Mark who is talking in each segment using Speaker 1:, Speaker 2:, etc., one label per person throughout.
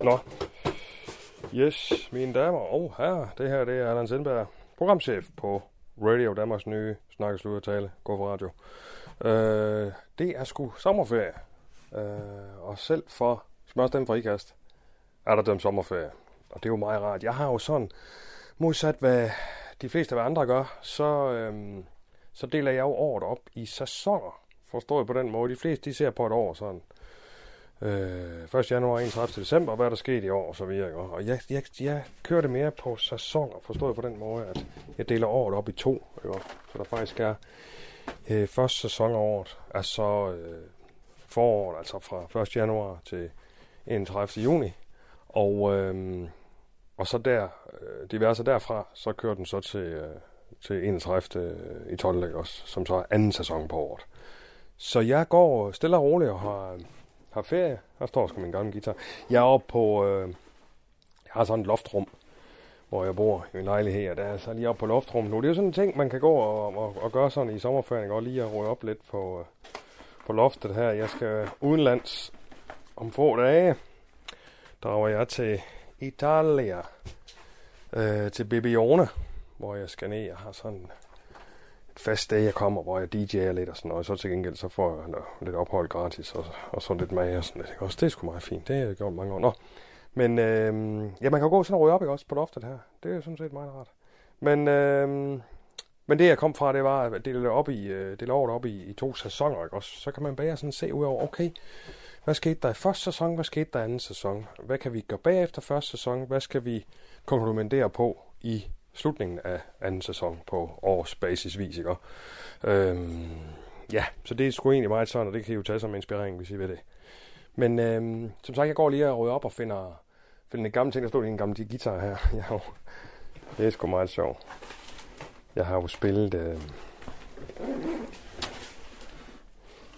Speaker 1: Nå. Yes, mine damer og herrer. Det her det er Allan Sindberg, programchef på Radio Danmarks nye snakkeslutter tale. Gå for radio. Øh, det er sgu sommerferie. Øh, og selv for smørstem for ikast er der dem sommerferie. Og det er jo meget rart. Jeg har jo sådan, modsat hvad de fleste af andre gør, så, øhm, så deler jeg jo året op i sæsoner. Forstår jeg på den måde. De fleste de ser på et år sådan. Øh, 1. januar 31. december, hvad er der sket i år og så videre. Og jeg, jeg, jeg kører det mere på sæsoner, forstået på den måde, at jeg deler året op i to. Ikke? Så der faktisk er øh, første sæson af året, er så øh, foråret, altså fra 1. januar til 31. juni. Og, øh, og så der, øh, diverse derfra, så kører den så til, øh, til 31. Øh, i 12. Ikke? Også, som så er anden sæson på året. Så jeg går stille og roligt og har, har ferie. Her står sgu min gamle guitar. Jeg er oppe på... Øh, jeg har sådan et loftrum, hvor jeg bor i min lejlighed, og der er så lige oppe på loftrummet nu. Det er jo sådan en ting, man kan gå og, og, og gøre sådan i sommerferien, og lige at rode op lidt på, øh, på loftet her. Jeg skal udenlands om få dage. Drager jeg til Italia, øh, til Bibione, hvor jeg skal ned. Jeg har sådan fast sted, jeg kommer, hvor jeg DJ'er lidt og sådan noget. Så til gengæld så får jeg noget, lidt ophold gratis, og, og så lidt mad og sådan lidt. Også det er sgu meget fint. Det har jeg gjort mange år. Nå. Men øh, ja, man kan gå sådan og ryge op, ikke også, på loftet her. Det er sådan set meget rart. Men, øh, men det jeg kom fra, det var at dele det op i, øh, dele året op i, i to sæsoner, ikke også? Så kan man bare sådan se ud over, okay, hvad skete der i første sæson, hvad skete der i anden sæson? Hvad kan vi gøre bagefter første sæson? Hvad skal vi komplementere på i slutningen af anden sæson på årsbasisvis, ikke? Øhm, ja, så det er sgu egentlig meget sådan, og det kan I jo tage som inspirering, hvis I vil det. Men øhm, som sagt, jeg går lige og rydder op og finder, finder en gammel ting, der stod i en gammel guitar her. Jeg har jo, det er sgu meget sjovt. Jeg har jo spillet... Øh,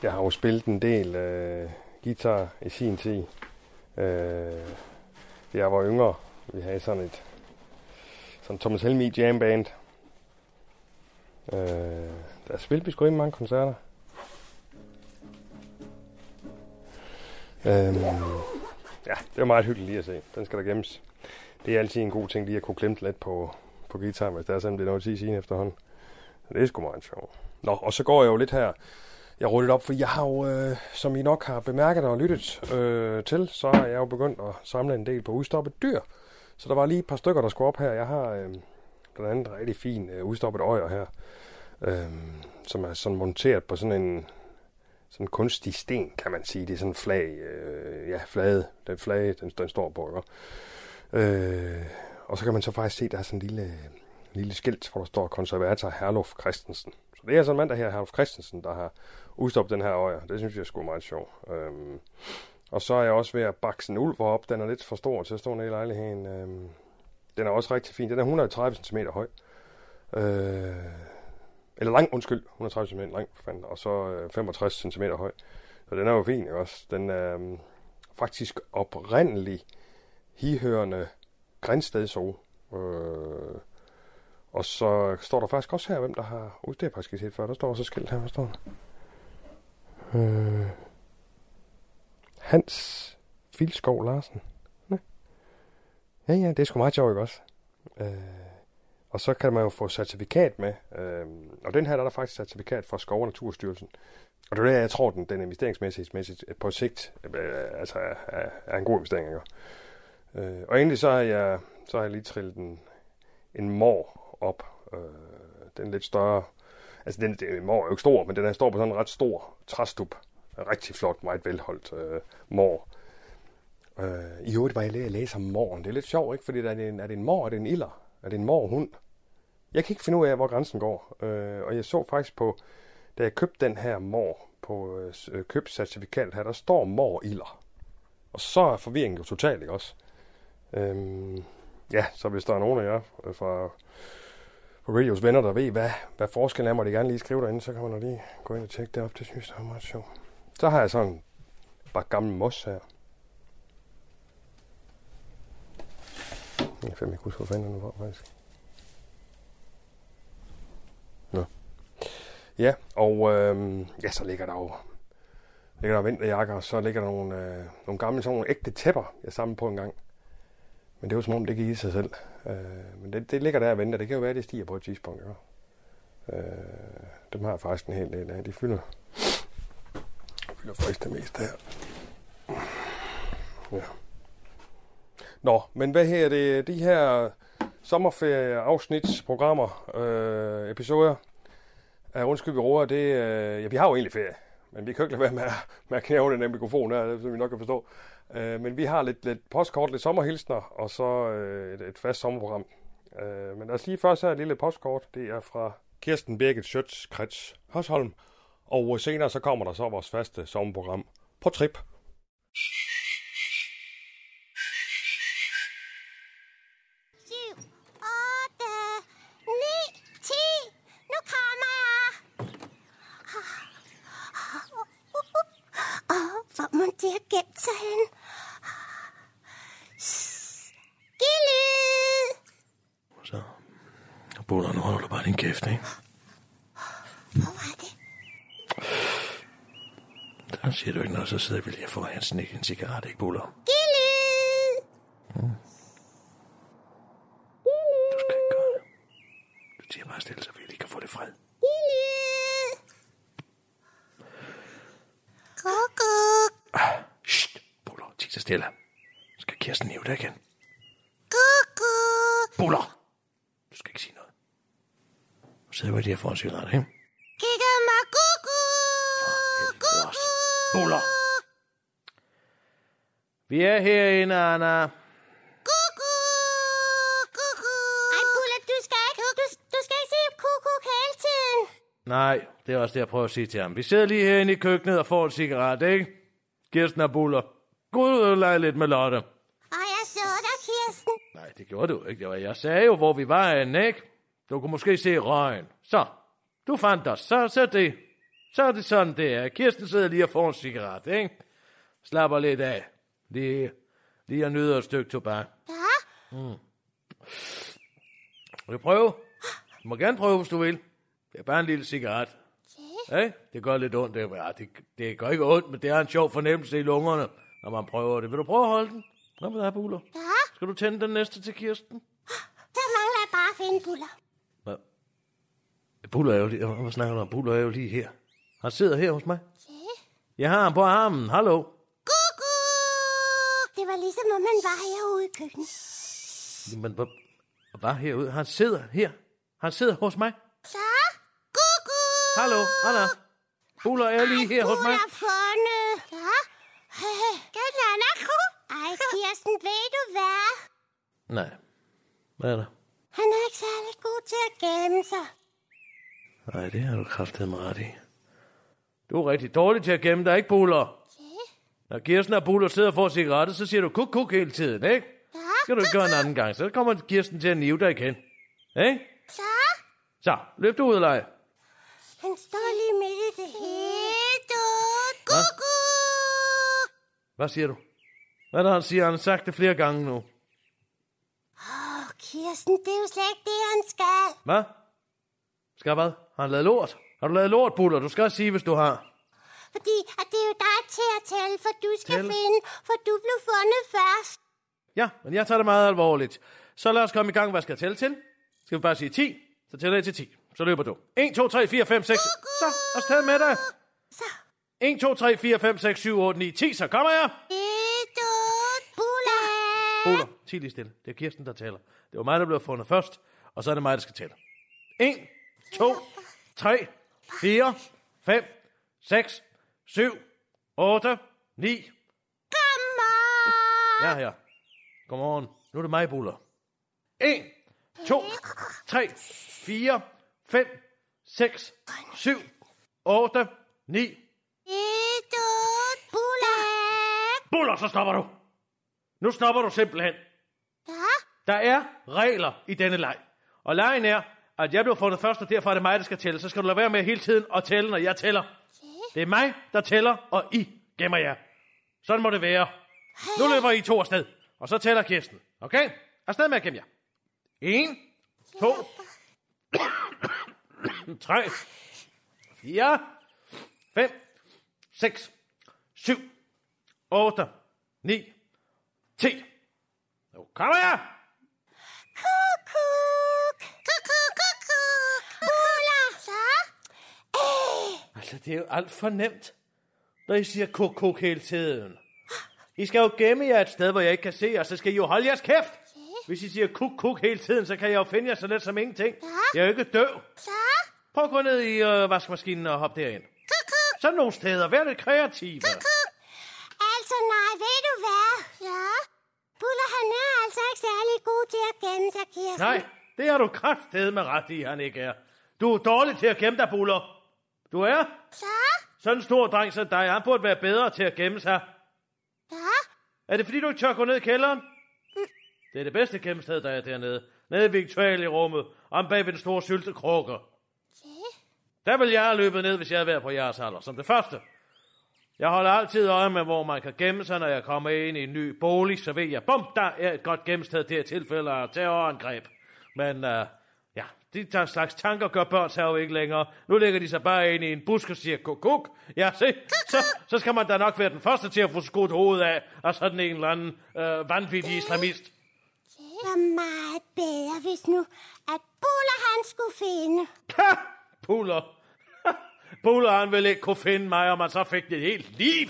Speaker 1: jeg har jo spillet en del øh, guitar i sin tid. Øh, jeg var yngre. Vi havde sådan et sådan Thomas Helmi Jam Band. Øh, der spillede vi sgu ikke mange koncerter. Øh, ja, det var meget hyggeligt lige at se. Den skal der gemmes. Det er altid en god ting lige at kunne klemme lidt på, på guitar, hvis der er sådan, det er noget 10 siden efterhånden. Det er sgu meget sjovt. Nå, og så går jeg jo lidt her. Jeg ruller op, for jeg har jo, øh, som I nok har bemærket og lyttet øh, til, så har jeg jo begyndt at samle en del på udstoppet dyr. Så der var lige et par stykker, der skulle op her. Jeg har øh, blandt andet en rigtig fin øh, udstoppet øjer her, øh, som er sådan monteret på sådan en sådan en kunstig sten, kan man sige. Det er sådan en flag, øh, ja, flade, den flage, den, den står på. Ikke? Øh, og så kan man så faktisk se, der er sådan en lille, en lille skilt, hvor der står konservator Herluf Christensen. Så det er sådan en mand, der her Herluf Christensen, der har udstoppet den her øjer. Det synes jeg sgu meget sjovt. Øhm, og så er jeg også ved at bakse en ulv op. Den er lidt for stor til at stå nede i lejligheden. Øhm, den er også rigtig fin. Den er 130 cm høj. Øh, eller lang, undskyld. 130 cm lang, for fanden. Og så øh, 65 cm høj. Så den er jo fin, ikke også? Den er øhm, faktisk oprindelig hihørende Grænsted Øh, og så står der faktisk også her, hvem der har... Uh, det er faktisk ikke helt før. Der står også skilt her. Hvad står der? Øh, Hans Filskov Larsen. Ja. ja, ja, det er sgu meget sjovt, ikke også? Øh, og så kan man jo få certifikat med. Øh, og den her, der er der faktisk certifikat fra Skov- og Naturstyrelsen. Og det er det, jeg tror, den, den investeringsmæssigt øh, på sigt øh, altså er, er en god investering. Ikke? Øh, og endelig så har jeg, så har jeg lige trillet en, en mor op. Øh, den lidt større. Altså, den, den mor er jo ikke stor, men den er står på sådan en ret stor træstup. Rigtig flot, meget velholdt øh, mor. Øh, I øvrigt var jeg lige at læse om morgen. Det er lidt sjovt, ikke? Fordi er det en, er det en mor, er det en iller? Er det en mor hund? Jeg kan ikke finde ud af, hvor grænsen går. Øh, og jeg så faktisk på, da jeg købte den her mor på øh, købscertifikat her, der står mor-iller. Og så er forvirringen jo total, ikke også? Øhm, ja, så hvis der er nogen af jer øh, fra, fra Radios venner, der ved, hvad, hvad forskellen er, må de gerne lige skrive derinde, så kan man lige gå ind og tjekke det op. Det synes jeg er meget sjovt. Så har jeg sådan bare gammel mos her. Jeg fandt ikke huske, hvor fanden den var, faktisk. Nå. Ja, og øhm, ja, så ligger der jo ligger der vinterjakker, og så ligger der nogle, øh, nogle gamle, sådan nogle ægte tæpper, jeg samlede på en gang. Men det er jo som om, det kan i sig selv. Øh, men det, det ligger der og venter. Det kan jo være, det stiger på et tidspunkt. Jo. Øh, dem har jeg faktisk en hel del af. De fylder, fylder faktisk det meste her. Ja. Nå, men hvad her det? De her sommerferieafsnitsprogrammer, øh, episoder af Undskyld, vi roer, det, øh, ja, vi har jo egentlig ferie, men vi kan jo ikke lade være med at, med at knæve den her mikrofon her, som vi nok kan forstå. Øh, men vi har lidt, lidt postkort, lidt sommerhilsner, og så øh, et, et fast sommerprogram. Øh, men lad os lige først have et lille postkort. Det er fra Kirsten Birgit Schøtz Krets Hørsholm. Og senere så kommer der så vores faste sommerprogram på trip.
Speaker 2: de have gemt sig hen? Lyd.
Speaker 3: Så. Buller, nu holder du bare din kæft, ikke?
Speaker 2: Hvor var det?
Speaker 3: Der siger du ikke noget, så sidder vi lige og får en snik en cigaret, ikke, Buller?
Speaker 2: Giv lyd.
Speaker 3: Du skal ikke gøre det. Du siger bare stille, så vi lige kan få det fred.
Speaker 2: Giv lyd. Kukuk.
Speaker 3: Ah, shh, Buller, tig sig stille. Så skal Kirsten hive dig igen.
Speaker 2: Kukuk.
Speaker 3: Buller! Du skal ikke sige noget. Nu sidder vi lige og får en cigaret, ikke?
Speaker 2: Kigger mig. Kukuk.
Speaker 3: Helvede også. Buller! Vi er herinde, Anna.
Speaker 2: Ej, Bulla, du skal ikke, du, du skal ikke sige kukuk hele tiden.
Speaker 3: Nej, det er også det, jeg prøver at sige til ham. Vi sidder lige herinde i køkkenet og får en cigaret, ikke? Kirsten og Buller. Gå ud og lege lidt med Lotte.
Speaker 2: Og jeg så dig, Kirsten.
Speaker 3: Nej, det gjorde du ikke. Det var, jeg sagde jo, hvor vi var henne, ikke? Du kunne måske se røgen. Så, du fandt os. Så, så det. Så er det sådan, det er. Kirsten sidder lige og får en cigaret, ikke? Slapper lidt af. Lige, lige og nyder et stykke tobak.
Speaker 2: Ja,
Speaker 3: Vil du prøve? Du må gerne prøve, hvis du vil. Det er bare en lille cigaret. Ja, det gør lidt ondt. Det, ja, det, det gør ikke ondt, men det er en sjov fornemmelse i lungerne, når man prøver det. Vil du prøve at holde den? Nå, men der er buler.
Speaker 2: ja.
Speaker 3: Skal du tænde den næste til Kirsten?
Speaker 2: Så mangler jeg bare at finde Buller.
Speaker 3: Hvad? Buller er jo lige... Hvad snakker du om? Buller er jo lige her. Han sidder her hos mig. Jeg har ham på armen. Hallo.
Speaker 2: Var ligesom, om man var herude i køkkenet.
Speaker 3: Men hvad? Hvad herude? Han sidder her. Han sidder hos mig.
Speaker 2: Så, kukuk.
Speaker 3: Hallo, Anna. Buller er lige her hos mig.
Speaker 2: Fundet. Ja. Kan Anna ku? Ej, Kirsten, ved du hvad?
Speaker 3: Nej. Hvad er der?
Speaker 2: Han er ikke særlig god til at gemme sig.
Speaker 3: Nej, det har du kraftet mig ret i. Du er rigtig dårlig til at gemme dig, ikke, Buller? Når Kirsten og Buller sidder og får cigaretter, så siger du kuk kuk hele tiden, ikke?
Speaker 2: Ja.
Speaker 3: Skal du ikke gøre en anden gang, så kommer Kirsten til at nive dig igen. Ikke?
Speaker 2: Så,
Speaker 3: Så, løb du ud og lege.
Speaker 2: han står lige midt i det hele. Kukuk.
Speaker 3: Hvad siger du? Hvad er det, han siger? Han har sagt det flere gange nu.
Speaker 2: Åh, Kirsten, det er jo slet ikke det, han skal.
Speaker 3: Hvad? Skal hvad? Har han lavet lort? Har du lavet lort, Buller? Du skal sige, hvis du har.
Speaker 2: Fordi at det er jo dig til at tælle, for du skal
Speaker 3: Tælle?
Speaker 2: finde, for du blev fundet først.
Speaker 3: Ja, men jeg tager det meget alvorligt. Så lad os komme i gang. Hvad skal jeg tælle til? Skal vi bare sige 10? Så tæller jeg til 10. Så løber du. 1, 2, 3, 4, 5, 6. Så, afsted med dig.
Speaker 2: Så,
Speaker 3: 1, 2, 3, 4, 5, 6, 7, 8, 9, 10. Så kommer jeg.
Speaker 2: buller.
Speaker 3: Buller, 10 lige stille. Det er Kirsten, der tæller. Det var mig, der blev fundet først, og så er det mig, der skal tælle. 1, 2, 3, 4, 5, 6, 7, 8, 9.
Speaker 2: Kom on.
Speaker 3: Ja, her. Godmorgen. Nu er det mig, Buller. 1, to, tre, fire, fem, seks, syv, otte, ni.
Speaker 2: Et, otte, buller.
Speaker 3: Buller, så stopper du. Nu stopper du simpelthen.
Speaker 2: Ja,
Speaker 3: Der er regler i denne leg. Og lejen er, at jeg blev fundet først, og derfor er det mig, der skal tælle. Så skal du lade være med hele tiden at tælle, når jeg tæller. Det er mig, der tæller, og I gemmer jer. Sådan må det være. Nu løber I to afsted, og så tæller Kirsten. Okay? Afsted med at gemme jer. En, to, tre, fire, fem, seks, syv, otte, ni, ti. Nu kommer jeg!
Speaker 2: kuk. Kuk, kuk, kuk, kuk. Buller. Så. Øh,
Speaker 3: Altså, det er jo alt for nemt, når I siger kuk, kuk hele tiden. I skal jo gemme jer et sted, hvor jeg ikke kan se jer, så skal I jo holde jeres kæft. Hvis I siger kuk, kuk hele tiden, så kan jeg jo finde jer så let som ingenting. Jeg er jo ikke døv.
Speaker 2: så.
Speaker 3: Prøv at gå ned i øh, vaskemaskinen og hoppe derind. Sådan nogle steder. Vær lidt kreative.
Speaker 2: Altså, nej, ved du hvad? Ja. Buller, han er altså ikke særlig god til at gemme sig, Kirsten.
Speaker 3: Nej, det har du kraftedet med ret i, han ikke er. Du er dårlig til at gemme dig, Buller. Du er
Speaker 2: Så.
Speaker 3: sådan en stor dreng som dig. Han burde være bedre til at gemme sig.
Speaker 2: Ja.
Speaker 3: Er det fordi, du ikke tør gå ned i kælderen? Det er det bedste gemmested, der er dernede. Nede i Victualie-rummet, om bag ved den store syltekrukke. Der vil jeg løbet ned, hvis jeg havde været på jeres alder, som det første. Jeg holder altid øje med, hvor man kan gemme sig, når jeg kommer ind i en ny bolig, så ved jeg, bum, der er et godt gemmested til at tilfælde af terrorangreb. Men uh, ja, de der slags tanker gør børn sig jo ikke længere. Nu ligger de sig bare ind i en busk og siger kuk, kuk. Ja, se, så, så skal man da nok være den første til at få skudt hovedet af af sådan en eller anden uh, vanvittig islamist.
Speaker 2: Det var meget bedre, hvis nu, at Buller han skulle finde.
Speaker 3: Ha! Puller. Puller, han ville ikke kunne finde mig, og man så fik det et helt liv.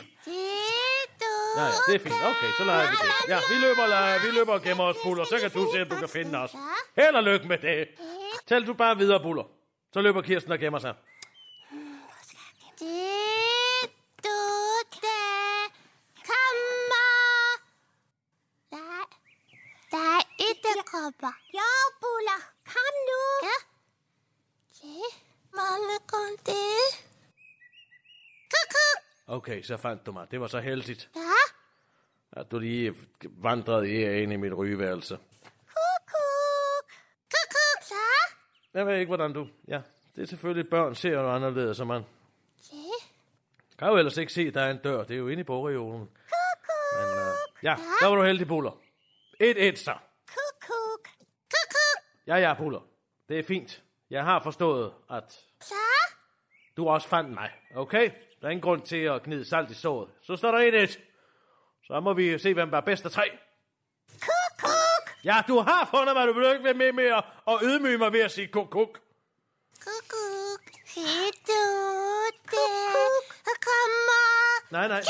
Speaker 3: Ja, ja, det er fint. Okay, så leger vi det. Ja, vi løber, og- vi løber og gemmer os, Buller. Så kan du se, om du kan finde os. Held og lykke med det. Tæl du bare videre, Buller. Så løber Kirsten og gemmer sig.
Speaker 2: Det du der kommer. Nej, der er edderkopper. Jo, Buller, kom nu. Ja. Det. Mange kun det.
Speaker 3: Okay, så fandt du mig. Det var så heldigt,
Speaker 2: Ja,
Speaker 3: at du lige vandrede ind i mit rygeværelse.
Speaker 2: kuk, kuk. Kuk, kuk. Så.
Speaker 3: Jeg ved ikke, hvordan du... Ja, det er selvfølgelig børn ser jo anderledes, som man
Speaker 2: Det.
Speaker 3: kan jo ellers ikke se, at der er en dør. Det er jo inde i bogreolen. Men uh, ja, der var du heldig, Buller. Et, et så.
Speaker 2: Kuk, kuk. Kuk, kuk.
Speaker 3: Ja, ja, Buller. Det er fint. Jeg har forstået, at
Speaker 2: Så.
Speaker 3: du også fandt mig. Okay? Der er ingen grund til at gnide salt i såret. Så står der et, et. Så må vi se, hvem der er bedst af tre. Ja, du har fundet mig. Du vil ikke være med med at, at ydmyge mig ved at sige kuk, kuk.
Speaker 2: Kuk, kuk. Det du der kommer.
Speaker 3: Nej, nej.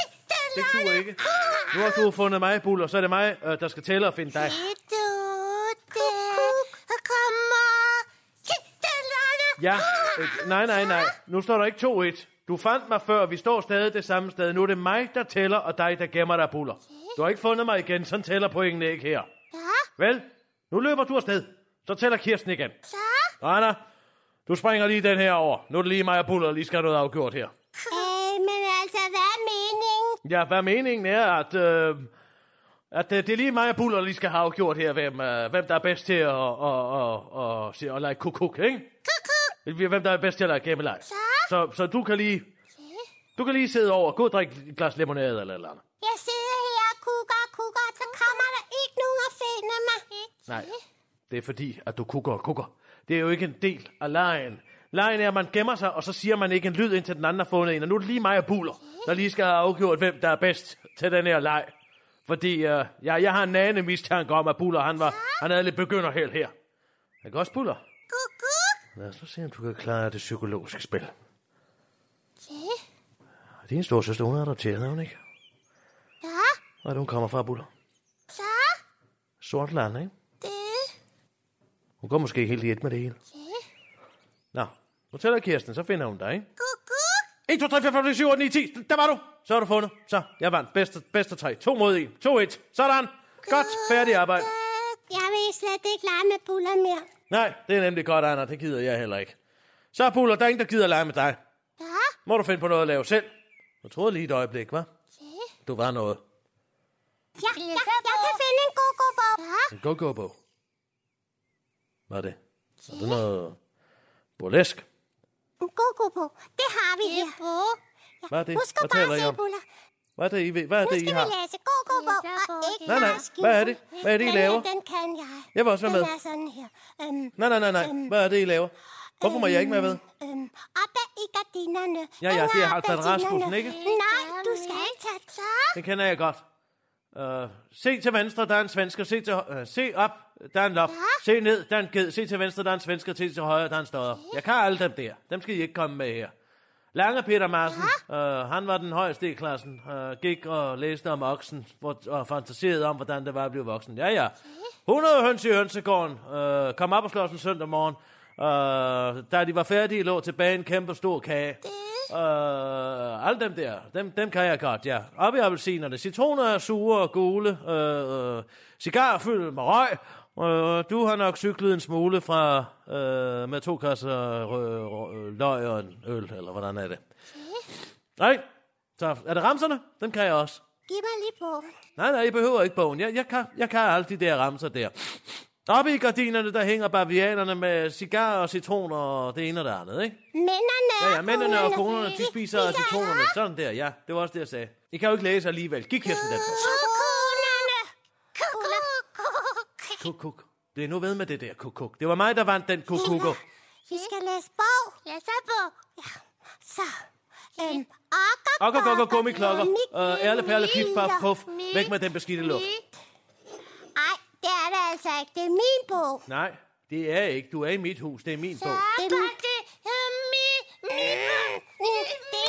Speaker 3: Det duer ikke. Nu har du fundet mig, Buller, så er det mig, øh, der skal tælle og finde dig.
Speaker 2: Det du der kommer.
Speaker 3: Ja, nej, nej, nej. Nu står der ikke 2-1. Du fandt mig før, vi står stadig det samme sted. Nu er det mig, der tæller, og dig, der gemmer dig, Buller. Du har ikke fundet mig igen, sådan tæller pointene ikke her. Vel, nu løber du afsted. Så tæller Kirsten igen.
Speaker 2: så.
Speaker 3: Anna, du springer lige den her over. Nu er det lige mig og Buller, lige skal have noget afgjort her.
Speaker 2: Øh, men altså, hvad er meningen?
Speaker 3: Ja, hvad meningen er, at, øh, at øh, det er lige mig og Buller, lige skal have afgjort her, hvem, øh, hvem der er bedst til at, at, at, at, at, at lege kuk-kuk, ikke?
Speaker 2: Kuk, kuk.
Speaker 3: Hvem der er bedst til at lege gemmeleg.
Speaker 2: Så.
Speaker 3: Så, så du kan lige... Du kan lige sidde over, gå og drikke et glas limonade eller eller andet.
Speaker 2: Jeg sidder her og kukker
Speaker 3: Nej, det er fordi, at du kukker og kukker. Det er jo ikke en del af lejen. Lejen er, at man gemmer sig, og så siger man ikke en lyd, indtil den anden har fundet en. Og nu er det lige mig og Buller, der lige skal have afgjort, hvem der er bedst til den her leg. Fordi uh, ja, jeg har en nane mistanke om, at Buller, han, var, han er lidt begynderheld her. Ikke også, Buller?
Speaker 2: Kuk, kuk.
Speaker 3: Lad os nu se, om du kan klare det psykologiske spil.
Speaker 2: Det.
Speaker 3: Din store søster, hun er adopteret, er hun ikke?
Speaker 2: Ja,
Speaker 3: Og hun kommer fra Buller.
Speaker 2: så.
Speaker 3: Sort land, ikke? Hun går måske helt i et med det hele. Nå, nu tæller Kirsten, så finder hun dig, ikke?
Speaker 2: Kuk, kuk.
Speaker 3: 1, 2, 3, 4, 5, 6, 7, 8, 9, 10. Der var du. Så har du fundet. Så, jeg vandt. Bedste, bedste tre. To mod en. 2, 1. Sådan. Godt. Færdig arbejde.
Speaker 2: Jeg vil slet ikke lege med Buller mere.
Speaker 3: Nej, det er nemlig godt, Anna. Det gider jeg heller ikke. Så, Buller, der er ingen, der gider lege med dig.
Speaker 2: Ja,
Speaker 3: Må du finde på noget at lave selv. Jeg troede lige et øjeblik, hva'? Du var noget.
Speaker 2: ja, ja, jeg kan finde en god, god bog. Ja,
Speaker 3: En go-go-bog. Hvad er det? Er det noget burlesk?
Speaker 2: god bog. Det har vi her. Ja,
Speaker 3: Hvad er det?
Speaker 2: Husk
Speaker 3: Hvad
Speaker 2: at bare
Speaker 3: I
Speaker 2: se,
Speaker 3: om?
Speaker 2: Buller.
Speaker 3: Hvad er det, I, ved? Hvad er
Speaker 2: Nu
Speaker 3: det,
Speaker 2: skal
Speaker 3: I
Speaker 2: vi
Speaker 3: har?
Speaker 2: læse god, god bog, og ikke
Speaker 3: Nej, nej. Hvad er det? Hvad er det, I laver?
Speaker 2: Den kan jeg.
Speaker 3: Jeg vil også være med.
Speaker 2: Den er sådan her. Øhm,
Speaker 3: Nej, nej, nej, nej. Hvad er det, I laver? Hvorfor må jeg ikke med ved?
Speaker 2: øhm, op ad i gardinerne.
Speaker 3: Ja, ja, det er
Speaker 2: Under
Speaker 3: Halvdan
Speaker 2: gardinerne.
Speaker 3: Rasmussen, ikke?
Speaker 2: Nej, du skal ikke tage så.
Speaker 3: Det kender jeg godt. Uh, se til venstre, der er en svensker. Se, til, hø- uh, se op, der er en lop. Se ned, der er en ged. Se til venstre, der er en svensker. Se til højre, der er en stodder. Jeg kan alle dem der. Dem skal I ikke komme med her. Lange Peter Madsen, uh, han var den højeste i klassen. Uh, gik og læste om oksen hvor, og fantaserede om, hvordan det var at blive voksen. Ja, ja. 100 høns i hønsegården. Uh, kom op og slås en søndag morgen. Uh, da de var færdige, lå tilbage en kæmpe stor kage. Uh, alle dem der, dem, dem kan jeg godt, ja. Op i appelsinerne. Citroner er sure og gule. Uh, uh, cigar fyldt med røg. Uh, du har nok cyklet en smule fra uh, med to kasser uh, løg og en øl, eller hvordan er det? Nej, så er det ramserne? Dem kan jeg også.
Speaker 2: Giv mig lige på.
Speaker 3: Nej, nej, jeg behøver ikke bogen. Jeg, jeg, kan, jeg kan alle de der ramser der. Oppe i gardinerne, der hænger bavianerne med cigar og citroner og det ene og det andet, ikke?
Speaker 2: Mændene
Speaker 3: Ja, ja,
Speaker 2: og
Speaker 3: mændene og
Speaker 2: konerne,
Speaker 3: konerne, de spiser citronerne. Sådan der, ja. Det var også det, jeg sagde. I kan jo ikke læse alligevel. Giv Kirsten den.
Speaker 2: Konerne. Kuk,
Speaker 3: Kuk, er nu ved med det der kuk, kuk. Det var mig, der vandt den kuk, kuk.
Speaker 2: Vi skal læse bog. Læse bog. Ja, så. Øhm,
Speaker 3: Og og og gummiklokker. Uh, ærle perle, pif, paf, puff. Væk med den beskidte luft.
Speaker 2: Ej, det er det altså ikke. Det er min bog.
Speaker 3: Nej, det er ikke. Du er i mit hus. Det er min bog.
Speaker 2: Det er min...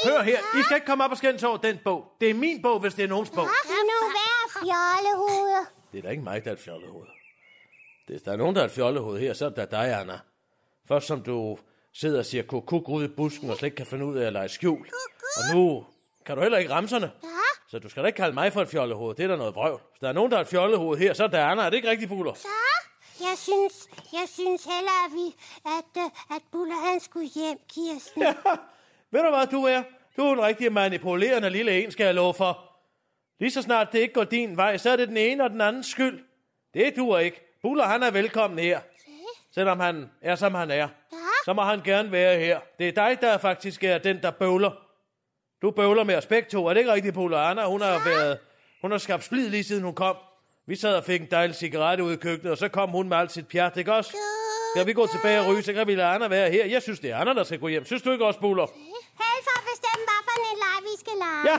Speaker 3: Hør her. I skal ikke komme op og skændes over den bog. Det er min bog, hvis det er nogens bog.
Speaker 2: Nu være fjollehoved.
Speaker 3: Det er da ikke mig, der er et fjollehoved. Hvis der er nogen, der er et fjollehoved her, så er det da dig, Anna. Først som du sidder og siger kuk ude i busken og slet ikke kan finde ud af at lege skjul. Og nu kan du heller ikke ramserne. Så du skal da ikke kalde mig for et fjollehoved. Det er da noget vrøvl. Hvis der er nogen, der er et fjollehoved her, så er det Anna. Er det ikke rigtigt, Buller?
Speaker 2: Så, jeg synes, jeg synes heller, at, vi, at, uh, at Buller han skulle hjem, Kirsten.
Speaker 3: Ja, ved du hvad du er? Du er en rigtig manipulerende lille en, skal jeg love for. Lige så snart det ikke går din vej, så er det den ene og den andens skyld. Det duer ikke. Buller, han er velkommen her. Selvom han er, som han er. Så må han gerne være her. Det er dig, der faktisk er den, der bøvler. Du bøvler med os begge to. Er det ikke rigtigt, Buller? Anna, hun har været... Hun har skabt splid lige siden hun kom. Vi sad og fik en dejlig cigaret ude i køkkenet, og så kom hun med alt sit pjat, ikke også? Skal vi gå tilbage og ryge, så kan vi lade Anna være her. Jeg synes, det er Anna, der skal gå hjem. Synes du ikke også, Buller?
Speaker 2: Held for at bestemme, hvad for en leg, vi skal lege.
Speaker 3: Ja,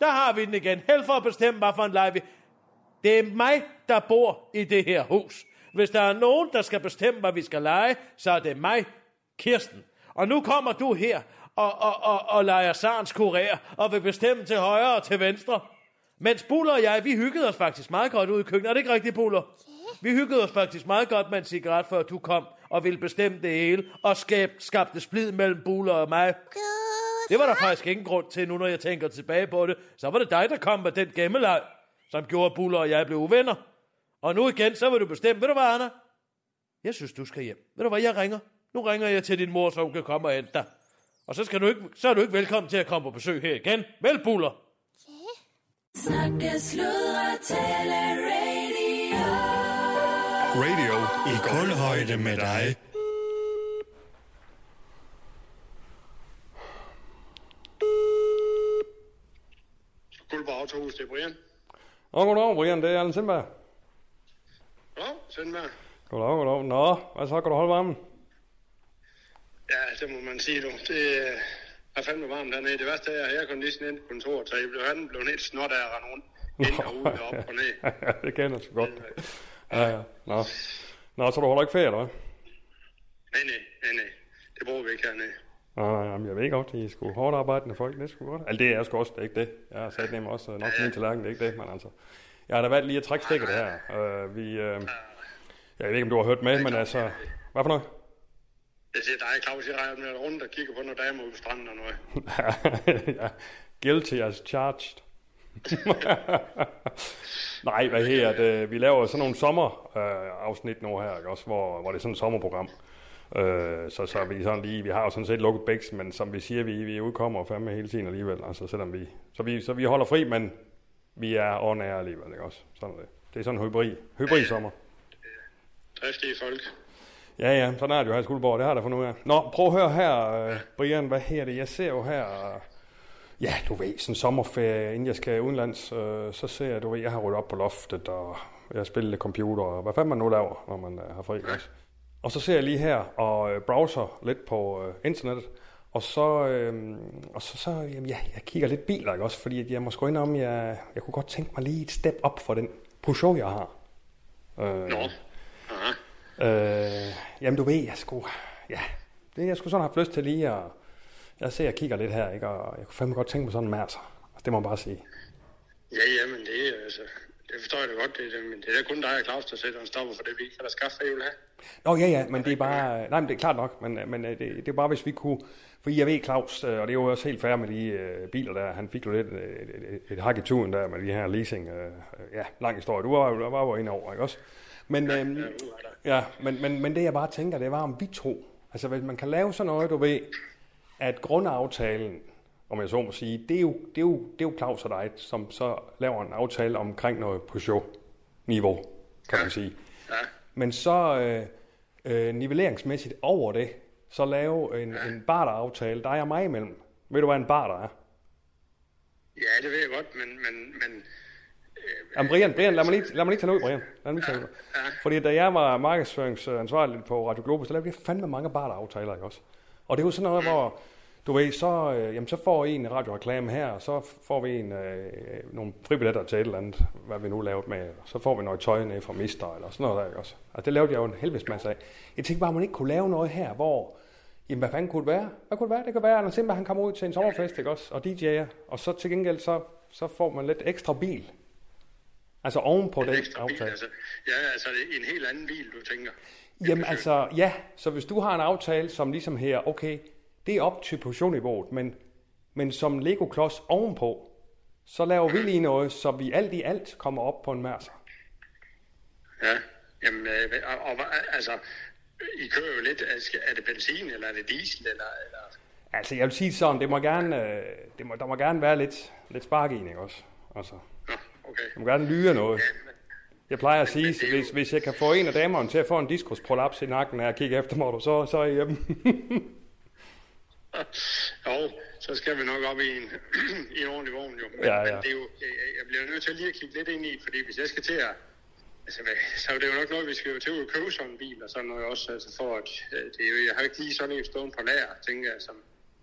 Speaker 3: der har vi den igen. Held for at bestemme, hvad for en leg vi... Det er mig, der bor i det her hus. Hvis der er nogen, der skal bestemme, hvad vi skal lege, så er det mig, Kirsten. Og nu kommer du her og, og, og, og leger Sarens kurér og vil bestemme til højre og til venstre. Mens Buller og jeg, vi hyggede os faktisk meget godt ude i køkkenet. Er det ikke rigtigt, Buller? Vi hyggede os faktisk meget godt med en cigaret, før du kom og ville bestemme det hele og skab, skabte splid mellem Buller og mig. Det var der faktisk ingen grund til, nu når jeg tænker tilbage på det. Så var det dig, der kom med den gemmeleg, som gjorde, at Buller og jeg blev uvenner. Og nu igen, så vil du bestemme. Ved du hvad, Anna? Jeg synes, du skal hjem. Ved du hvad, jeg ringer. Nu ringer jeg til din mor, så hun kan komme og hente dig. Og så, skal du ikke, så er du ikke velkommen til at komme på besøg her igen. Vel, Buller?
Speaker 4: Snakke, sludre, tale, radio.
Speaker 5: Radio i kulhøjde med dig.
Speaker 6: Guldborg Autohus, det er Brian.
Speaker 1: Og goddag, Brian. Det er Allen Sindberg.
Speaker 6: Nå, Sindberg.
Speaker 1: Goddag, goddag. Nå, hvad så? Kan du holde varmen?
Speaker 6: Ja, det må man sige, du. Det øh, er fandme varmt hernede. Det værste er, at jeg kom lige sådan ind på kontoret, så jeg blev, han blev helt snot af at rende rundt. Ind og ud og op og ned.
Speaker 1: Ja, det kender jeg så godt. Ja, ja. Nå. Nå, så du holder ikke ferie, eller hvad?
Speaker 6: Nej, nej, nej, nej. Det bruger vi ikke hernede.
Speaker 1: Nej, jamen, jeg ved godt, at I er sgu hårdt arbejdende folk. Det er sgu godt. Altså, det er jeg sgu også, det er ikke det. Jeg har sat nemlig også øh, nok til min tallerken, det er ikke det, men altså. Jeg har da valgt lige at trække stikket her. Uh, vi, uh, jeg ved ikke, om du har hørt med, men altså... Hvad for noget?
Speaker 6: Jeg siger dig, Claus, jeg rejder med rundt og kigger på nogle damer ude på stranden og noget.
Speaker 1: ja, guilty as charged. Nej, hvad her, det, vi laver sådan nogle sommerafsnit øh, nu her, ikke? Også, hvor, hvor det er sådan et sommerprogram. Øh, så, så vi sådan lige, vi har jo sådan set lukket bæks, men som vi siger, vi, vi udkommer fandme hele tiden alligevel, altså selvom vi, så vi, så vi holder fri, men vi er on air alligevel, ikke også? Sådan er det. Det er sådan en hybrid, hybrid sommer.
Speaker 6: Driftige folk.
Speaker 1: Ja, ja, sådan er det jo her i Skuldborg, det har da fundet ud af. Nå, prøv at høre her, øh, Brian, hvad her det? Jeg ser jo her, øh, ja, du ved, sådan sommerferie, inden jeg skal udenlands, øh, så ser jeg, du ved, jeg har ryddet op på loftet, og jeg har spillet lidt computer, og hvad fanden man nu laver, når man øh, har fri, også. Og så ser jeg lige her og øh, browser lidt på øh, internettet, og så, øh, og så, så jamen, ja, jeg kigger lidt biler, ikke også, fordi at jeg må sgu indrømme, jeg, jeg kunne godt tænke mig lige et step op for den Peugeot, jeg har. Øh,
Speaker 6: Nå. Aha.
Speaker 1: Øh, jamen du ved, jeg skulle, ja, det jeg skulle sådan have lyst til lige at, jeg ser, jeg kigger lidt her, ikke, og jeg kunne fandme godt tænke mig sådan en mærser. Det må jeg bare sige.
Speaker 6: Ja, ja, men det er altså... Det forstår jeg da godt, det, men det er kun dig og Claus, der sætter en stopper for det, vi ikke kan skaffe, hvad I vil have.
Speaker 1: Nå ja, ja, men det er bare, nej, men det er klart nok, men, men øh, det, det er bare, hvis vi kunne, for jeg ved, Claus, øh, og det er jo også helt fair med de øh, biler der, han fik jo lidt øh, et, et, et hak i turen der med de her leasing, øh, ja, lang historie, du var, jo- var inde over, ikke også? Men, ja, øhm.
Speaker 6: Ja,
Speaker 1: men, men, men det jeg bare tænker, det var om vi to. Altså hvis man kan lave sådan noget, du ved, at grundaftalen, om jeg så må sige, det er jo, det er jo, det er jo Claus og dig, som så laver en aftale omkring noget Peugeot-niveau, kan man sige.
Speaker 6: Ja,
Speaker 1: Men så øh, øh, nivelleringsmæssigt over det, så lave en, en barter-aftale, der er mig imellem. Ved du, hvad en barter er?
Speaker 6: ja, det ved jeg godt, men, men, men
Speaker 1: Jamen, Brian, Brian, lad mig lige, lad mig lige tage ud, Brian. Lad mig lige tage ud.
Speaker 6: ja.
Speaker 1: Fordi da jeg var markedsføringsansvarlig på Radio Globus, så lavede vi fandme mange barteraftaler, ikke også? Og det er jo sådan noget, hvor, du ved, så, øh, jamen, så får I en radioreklame her, og så får vi en, øh, nogle fribilletter til et eller andet, hvad vi nu lavede med, og så får vi noget tøj ned fra Mister, eller sådan noget der, ikke også? Altså, det lavede jeg jo en helvedes masse af. Jeg tænkte bare, om man ikke kunne lave noget her, hvor, jamen, hvad fanden kunne det være? Hvad kunne det være? Det kan være, at Anders Simba, han kommer ud til en sommerfest, ikke også? Og DJ'er, og så til gengæld, så, så får man lidt ekstra bil. Altså oven på
Speaker 6: en
Speaker 1: den aftale.
Speaker 6: altså, ja, altså en helt anden bil, du tænker.
Speaker 1: Jamen altså, ja. Så hvis du har en aftale, som ligesom her, okay, det er op til positionsniveauet, men, men som Lego-klods ovenpå, så laver vi lige noget, så vi alt i alt kommer op på en mærser.
Speaker 6: Ja, jamen, øh, og, og, altså, I kører jo lidt, er det benzin, eller er det diesel, eller, eller
Speaker 1: Altså, jeg vil sige sådan, det må gerne, øh, det må, der må gerne være lidt, lidt spark i, ikke også? Altså,
Speaker 6: Nå, okay.
Speaker 1: der må gerne lyre noget. Jeg plejer at sige,
Speaker 6: jo-
Speaker 1: hvis, hvis jeg kan få en af damerne til at få en diskusprolaps i nakken, når jeg kigger efter mig, så, så er jeg hjemme.
Speaker 6: Jo, så skal vi nok op i en, i en ordentlig vogn, jo. Men,
Speaker 1: Ja, ja.
Speaker 6: men det er jo, jeg, jeg bliver nødt til lige at kigge lidt ind i, fordi hvis jeg skal til at, altså, så er det jo nok noget, vi skal jo til at købe sådan en bil og sådan noget også, altså for at, øh, det er jo, jeg har ikke lige sådan en stående på lager, tænker jeg, som,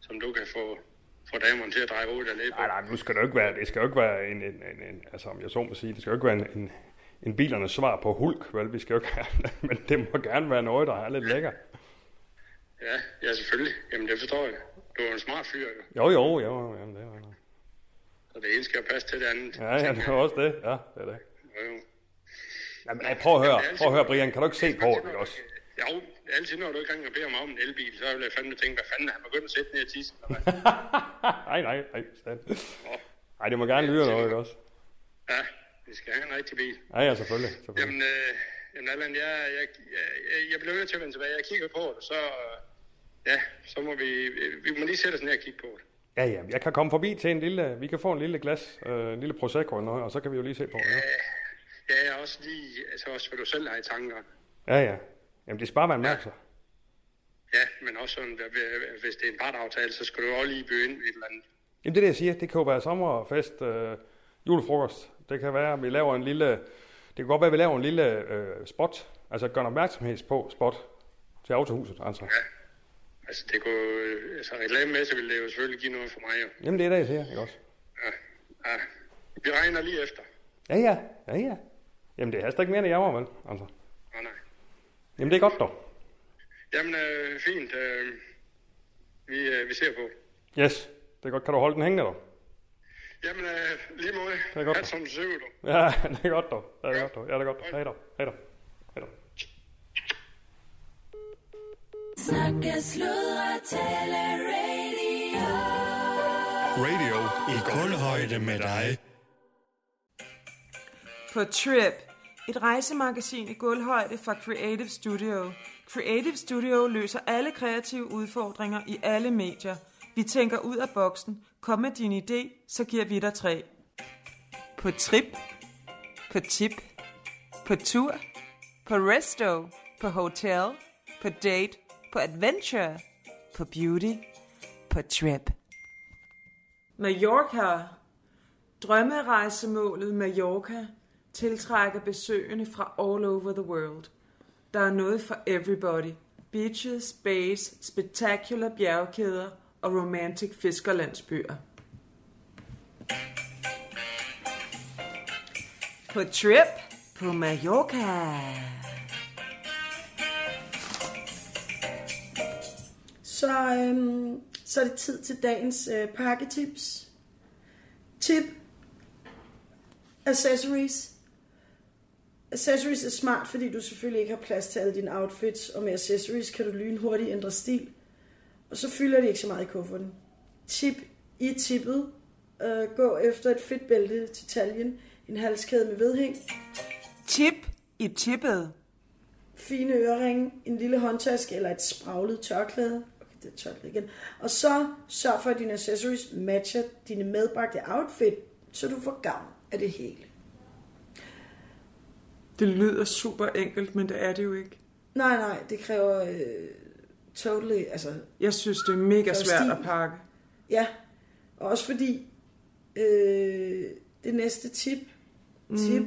Speaker 6: som du kan få, få damerne til at dreje hovedet dernede på.
Speaker 1: Nej, nej, nu skal det jo ikke være, det skal jo ikke være en, en, en, en altså om jeg så må sige, det skal jo ikke være en, en, en bilernes svar på hulk, vel? Vi skal jo ikke have, men det må gerne være noget, der er lidt lækker.
Speaker 6: Ja, ja, selvfølgelig. Jamen, det forstår jeg. Du er en smart fyr, jo.
Speaker 1: Jo, jo, jo, jamen, det er jo.
Speaker 6: Så det ene skal jo passe til det andet.
Speaker 1: Ja, ja, det er også det, ja, det er det.
Speaker 6: Jo, jo.
Speaker 1: Jamen, ej, prøv at høre, prøv at høre, Brian, kan du ikke se på det, ikke også?
Speaker 6: Jo, altid når du ikke engang beder mig om en elbil, så vil jeg fandme tænke, hvad fanden er han begyndt at sætte ned i hvad?
Speaker 1: Nej, nej, nej, stand.
Speaker 6: Nå,
Speaker 1: Ej, det må gerne lyde noget, ikke også?
Speaker 6: Ja, vi skal have en rigtig bil.
Speaker 1: Ja, ja, selvfølgelig, selvfølgelig.
Speaker 6: Jamen, øh, jamen Allan, jeg, jeg, jeg, jeg bliver nødt til at vende tilbage. Jeg kigger på det, så, øh, ja, så må vi, vi må lige sætte os ned og kigge på det.
Speaker 1: Ja, ja, jeg kan komme forbi til en lille, vi kan få en lille glas, øh, en lille prosecco eller noget, og så kan vi jo lige se på det. Ja,
Speaker 6: Ja, jeg er også lige, altså også hvad du selv har i tanker.
Speaker 1: ja. ja. Jamen, det skal bare være en mærkser.
Speaker 6: Ja, men også sådan, hvis det er en partaftale, så skal du også lige byde ind i et eller andet.
Speaker 1: Jamen det er det, jeg siger. Det kan jo være sommerfest, øh, julefrokost. Det kan være, at vi laver en lille... Det kan godt være, at vi laver en lille øh, spot. Altså gør en opmærksomhed på spot til autohuset. Altså.
Speaker 6: Altså, det kunne, øh, altså reklamemæssigt ville det jo selvfølgelig give noget for mig, jo.
Speaker 1: Jamen det er det, jeg siger. Ikke også?
Speaker 6: Ja, ja. Vi regner lige efter.
Speaker 1: Ja, ja. Ja, ja. Jamen det er ikke mere, end jeg var, vel? Altså.
Speaker 6: Nej, nej.
Speaker 1: Jamen det er godt, dog.
Speaker 6: Jamen, øh, fint. Øh, vi, øh, vi ser på.
Speaker 1: Yes. Det er godt. Kan du holde den hængende, dog?
Speaker 6: Jamen, øh, lige måde.
Speaker 1: Det er godt.
Speaker 6: Hat som ud, du.
Speaker 1: Ja, det er godt, dog. Det er godt, dog. Ja, det er godt. Dog. Hej dog. Hej dog.
Speaker 4: Snakke, sludre, tale, radio.
Speaker 5: Radio i kulhøjde med dig.
Speaker 7: På Trip, et rejsemagasin i gulvhøjde fra Creative Studio. Creative Studio løser alle kreative udfordringer i alle medier. Vi tænker ud af boksen. Kom med din idé, så giver vi dig tre. På trip, på tip, på tur, på resto, på hotel, på date, på adventure, på beauty, på trip. Mallorca. Drømmerejsemålet Mallorca tiltrækker besøgende fra all over the world. Der er noget for everybody. Beaches, bays, spectacular bjergkæder og romantic fiskerlandsbyer. På trip på Mallorca.
Speaker 8: Så, øhm, så er det tid til dagens øh, pakketips. Tip. Accessories. Accessories er smart, fordi du selvfølgelig ikke har plads til alle dine outfits, og med accessories kan du lynhurtigt ændre stil. Og så fylder de ikke så meget i kufferten. Tip i tippet. Øh, gå efter et fedt bælte til taljen, en halskæde med vedhæng,
Speaker 7: Tip i tippet.
Speaker 8: fine øreringe, en lille håndtaske eller et spraglet tørklæde. Det er tørklæde igen. Og så sørg for, at dine accessories matcher dine medbragte outfit, så du får gavn af det hele.
Speaker 7: Det lyder super enkelt, men det er det jo ikke.
Speaker 8: Nej, nej, det kræver øh, totally, altså
Speaker 7: Jeg synes, det er mega svært
Speaker 8: stil.
Speaker 7: at pakke.
Speaker 8: Ja, og også fordi øh, det næste tip, tip